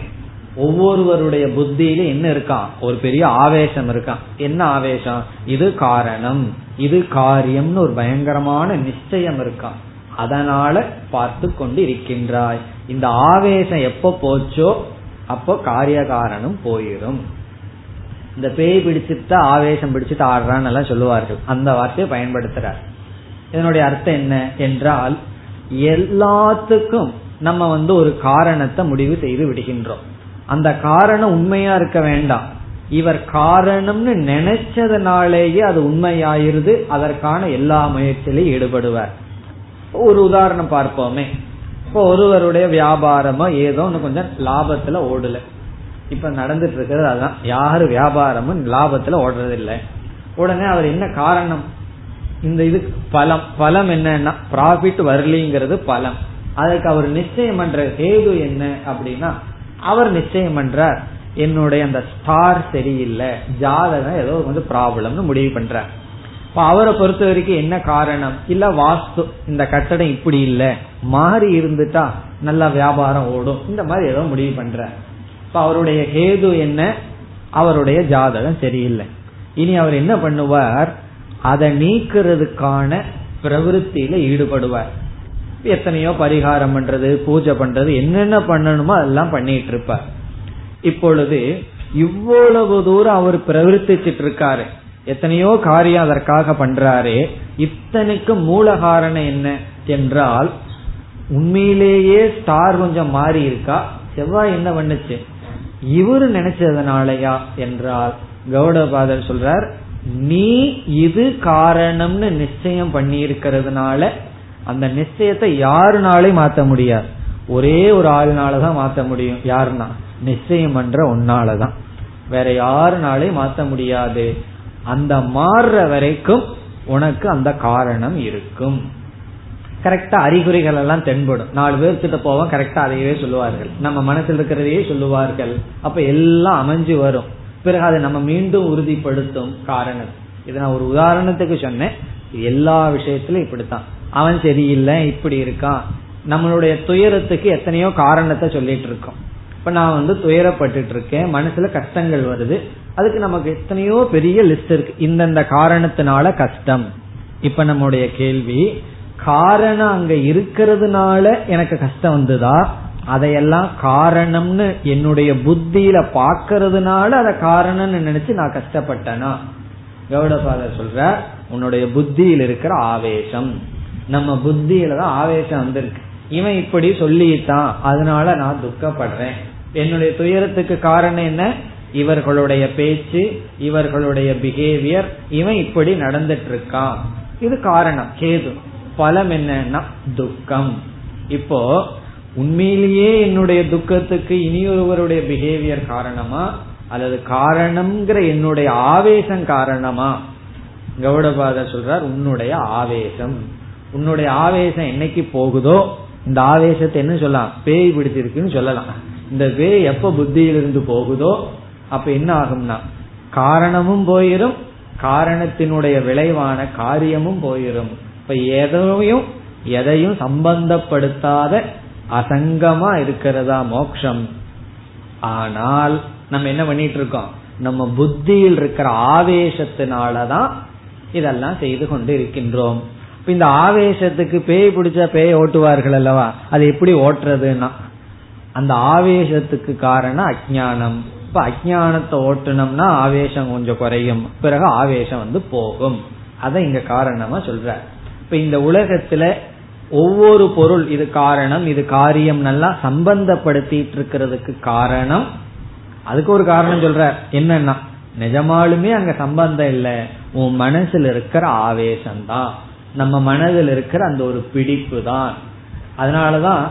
ஒவ்வொருவருடைய புத்தியில என்ன இருக்கான் ஒரு பெரிய ஆவேசம் இருக்கான் என்ன ஆவேசம்? இது காரணம். இது காரியம்னு ஒரு பயங்கரமான நிச்சயம் இருக்கான் அதனால பார்த்து கொண்டு இருக்கின்றாய். இந்த ஆவேசம் எப்ப போச்சோ அப்போ காரிய காரணம் போயிடும். இந்த பேய் பிடிச்சிட்டா ஆவேசம் பிடிச்சிட்டு ஆடுறான்னு எல்லாம் சொல்லுவார்கள். அந்த வார்த்தையை பயன்படுத்துறார். இதனுடைய அர்த்தம் என்ன என்றால் எல்லாத்துக்கும் நம்ம வந்து ஒரு காரணத்தை முடிவு செய்து விடுகின்றோம். அந்த காரணம் உண்மையா இருக்க வேண்டாம். இவர் காரணம்னு நினைச்சதுனாலேயே அது உண்மையாயிருது அதற்கான எல்லா முயற்சியிலையும் ஈடுபடுவார். ஒரு உதாரணம் பார்ப்போமே. இப்போ ஒருவருடைய வியாபாரமோ ஏதோ ஒன்று கொஞ்சம் லாபத்துல ஓடல. இப்ப நடந்துட்டு இருக்கிறது அதுதான் யாரு வியாபாரமும் லாபத்துல ஓடுறது இல்லை உடனே அவர் என்ன காரணம்? இந்த இது பலம். பலம் என்னன்னா ப்ராஃபிட் வரலிங்கிறது பலம். அதுக்கு அவர் நிச்சயம் பண்ற ஹேது என்ன அப்படின்னா அவர் நிச்சயம் பண்றார். என்னுடைய அந்த ஸ்டார் சரியில்லை ஜாதகம் ஏதோ வந்து ப்ராப்ளம்னு முடிவு பண்றார். இப்ப அவரை பொறுத்த வரைக்கும் என்ன காரணம்? இல்ல வாஸ்து இந்த கட்டடம் இப்படி இல்ல. மாறி இருந்துட்டா நல்லா வியாபாரம் ஓடும். இந்த மாதிரி ஏதோ முடிவு பண்ற இப்ப அவருடைய ஹேது என்ன? அவருடைய ஜாதகம் சரியில்லை. இனி அவர் என்ன பண்ணுவார்? அதை நீக்கிறதுக்கான பிரவருத்தியில ஈடுபடுவார். எத்தனையோ பரிகாரம் பண்றது பூஜை பண்றது என்னென்ன பண்ணணுமோ அதெல்லாம் பண்ணிட்டு இருப்பார். இப்பொழுது இவ்வளவு தூரம் அவர் பிரவர்த்திச்சிட்டு இருக்காரு. எத்தனையோ காரியம் அதற்காக பண்றாரு. இத்தனைக்கு மூல காரணம் என்ன என்றால் உண்மையிலேயே ஸ்டார் கொஞ்சம் மாறி இருக்கா? செவ்வாய் என்ன பண்ணுச்சு? இவரு நினைச்சதுனாலயா என்றால் கௌடபாதர் சொல்றார் நீ இது காரணம்னு நிச்சயம் பண்ணி இருக்கிறதுனால அந்த நிச்சயத்தை யாருனாலையும் மாத்த முடியாது. ஒரே ஒரு ஆளுனாலதான் மாத்த முடியும். யாருன்னா? நிச்சயம் பண்ற ஒன்னாலதான் வேற யாருனாலையும் மாத்த முடியாது. அந்த மாறுற வரைக்கும் உனக்கு அந்த காரணம் இருக்கும். கரெக்டா அறிகுறிகள் எல்லாம் தென்படும். நாலு பேர் கிட்ட போவோம் கரெக்டா அதையவே சொல்லுவார்கள். நம்ம மனசில் இருக்கிறதையே சொல்லுவார்கள். அப்ப எல்லாம் அமைஞ்சு வரும். பிறகு அதை நம்ம மீண்டும் உறுதிப்படுத்தும் காரணம். இதை நான் ஒரு உதாரணத்துக்கு சொன்னேன். எல்லா விஷயத்திலும் இப்படித்தான். அவன் சரியில்லை இப்படி இருக்கான் நம்மளுடைய துயரத்துக்கு எத்தனையோ காரணத்தை சொல்லிட்டு இருக்கோம். இப்ப நான் வந்து துயரப்பட்டு இருக்கேன் மனசுல கஷ்டங்கள் வருது. அதுக்கு நமக்கு எத்தனையோ பெரிய லிஸ்ட் இருக்கு. இந்தந்த காரணத்தினால கஷ்டம். இப்ப நம்முடைய கேள்வி காரணம் அங்க இருக்கிறதுனால எனக்கு கஷ்டம் வந்ததா? அதையெல்லாம் காரணம்னு என்னுடைய புத்தியில பாக்கிறதுனால அத காரணம்னு நினைச்சு நான் கஷ்டப்பட்டேனா? கௌடபாதர் சொல்ற உன்னுடைய புத்தியில் இருக்கிற ஆவேசம். நம்ம புத்தியில தான் ஆவேசம் வந்திருக்கு. இவன் இப்படி சொல்லிட்டான் அதனால நான் துக்கப்படுறேன். என்னுடைய துயரத்துக்கு காரணம் என்ன? இவர்களுடைய பேச்சு இவர்களுடைய பிஹேவியர் இவன் இப்படி நடந்துட்டு இருக்கான் இது காரணம் கேது. பலம் என்னன்னா துக்கம். இப்போ உண்மையிலேயே என்னுடைய துக்கத்துக்கு இனியொருவருடைய பிஹேவியர் காரணமா? அல்லது காரணம்ங்கிற என்னுடைய ஆவேசம் காரணமா? கௌடபாத சொல்றார் உன்னுடைய ஆவேசம். உன்னுடைய ஆவேசம் என்னைக்கு போகுதோ இந்த ஆவேசத்தை என்ன சொல்லலாம்? பேய் பிடிச்சிருக்குன்னு சொல்லலாம். இந்த பேய் எப்ப புத்தியிலிருந்து போகுதோ அப்ப என்ன ஆகும்னா காரணமும் போயிரும் காரணத்தினுடைய விளைவான காரியமும் போயிரும். இப்ப எதையும் எதையும் சம்பந்தப்படுத்தாத அசங்கமா இருக்கிறதா மோக்ஷம்? ஆனால் நம்ம என்ன பண்ணிட்டு இருக்கோம் நம்ம புத்தியில் இருக்கிற ஆவேசத்தினாலதான் இதெல்லாம் செய்து கொண்டு இருக்கின்றோம் இந்த ஆவேசத்துக்கு பேய் பிடிச்ச பேய ஓட்டுவார்கள் அல்லவா? அது எப்படி ஓட்டுறதுன்னா அந்த ஆவேசத்துக்கு காரணம் அஜானம் இப்ப அஜானத்தை ஓட்டுனோம்னா ஆவேசம் கொஞ்சம் குறையும். பிறகு ஆவேசம் வந்து போகும். அதை இங்க காரணமா சொல்ற. இப்ப இந்த உலகத்துல ஒவ்வொரு பொருள் இது காரணம் இது காரியம் நல்லா சம்பந்தப்படுத்திட்டு இருக்கிறதுக்கு காரணம். அதுக்கு ஒரு காரணம் சொல்ற. என்னன்னா நிஜமாலுமே அங்க சம்பந்தம் இல்ல. உன் மனசுல இருக்கிற ஆவேசம் தான் நம்ம மனதில் இருக்கிற அந்த ஒரு பிடிப்பு தான் அதனாலதான்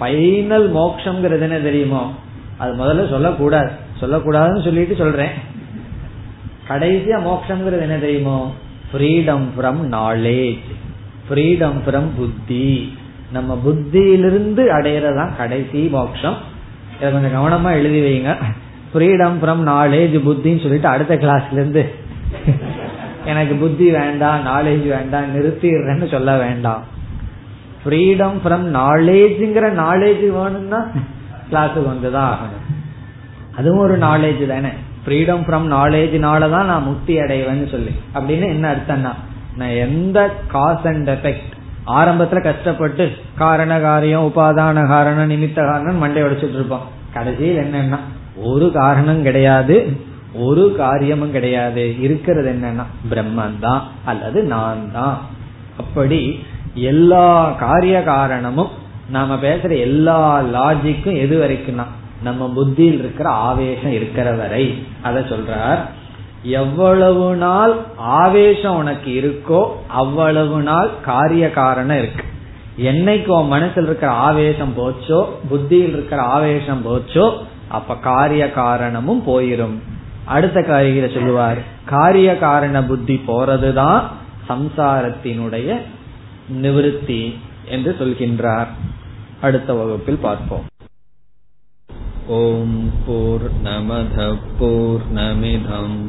ஃபைனல் மோக்ஷங்கிறது என்ன தெரியுமோ? அது முதல்ல சொல்லக்கூடாது. சொல்லக்கூடாதுன்னு சொல்லிட்டு சொல்றேன். கடைசியா மோக்ஷங்கிறது என்ன தெரியுமோ? Freedom from knowledge freedom from buddhi. நம்ம புத்தியிலிருந்து அடையிறதான் கடைசி மோக்ஷம் இதை கொஞ்சம் கவனமா எழுதி வைங்க. ஃப்ரீடம் ஃப்ரம் நாலேஜ் புத்தின்னு சொல்லிட்டு அடுத்த கிளாஸ்ல இருந்து எனக்கு புத்தி வேண்டாம் நாலேஜ் வேண்டாம் நிறுத்திடுறேன்னு சொல்ல வேண்டாம். ஃப்ரீடம் ஃப்ரம் நாலேஜ்ங்கிற நாலேஜ் வேணும்னா கிளாஸுக்கு வந்துதான் ஆகணும். அதுவும் ஒரு நாலேஜ் தானே. ஃப்ரீடம் ஃப்ரம் நாலேஜ்னால தான் நான் முக்தி அடைவேன்னு சொல்லி. அப்படின்னு என்ன அர்த்தம்னா நான் எந்த காஸ் அண்ட் எஃபெக்ட் ஆரம்பத்துல கஷ்டப்பட்டு காரண காரியம் உபாதான காரணம் நிமித்த காரணம் மண்டை உடைச்சிட்டு இருப்போம். கடைசியில் என்னன்னா ஒரு காரணம் கிடையாது. ஒரு காரியமும் கிடையாது. இருக்கிறது என்னன்னா பிரம்மன் தான் அல்லது நான் தான் அப்படி எல்லா காரிய காரணமும் நாம பேசுற எல்லா லாஜிக்கும் எது வரைக்கும்னா நம்ம புத்தியில் இருக்கிற ஆவேசம் இருக்கிற வரை. அத சொல்றார் எவ்வளவு நாள் ஆவேசம் உனக்கு இருக்கோ அவ்வளவு நாள் காரிய காரணம் இருக்கு. என்னைக்கு உன் மனசில் இருக்கிற ஆவேசம் போச்சோ புத்தியில் இருக்கிற ஆவேசம் போச்சோ அப்ப காரிய காரணமும் போயிரும். அடுத்த காரியில சொல்லுவார் காரிய காரண புத்தி போறதுதான் சம்சாரத்தினுடைய நிவிருத்தி என்று சொல்கின்றார். அடுத்த வகுப்பில் பார்ப்போம். ஓம் போர் நமத போர் நமிதம்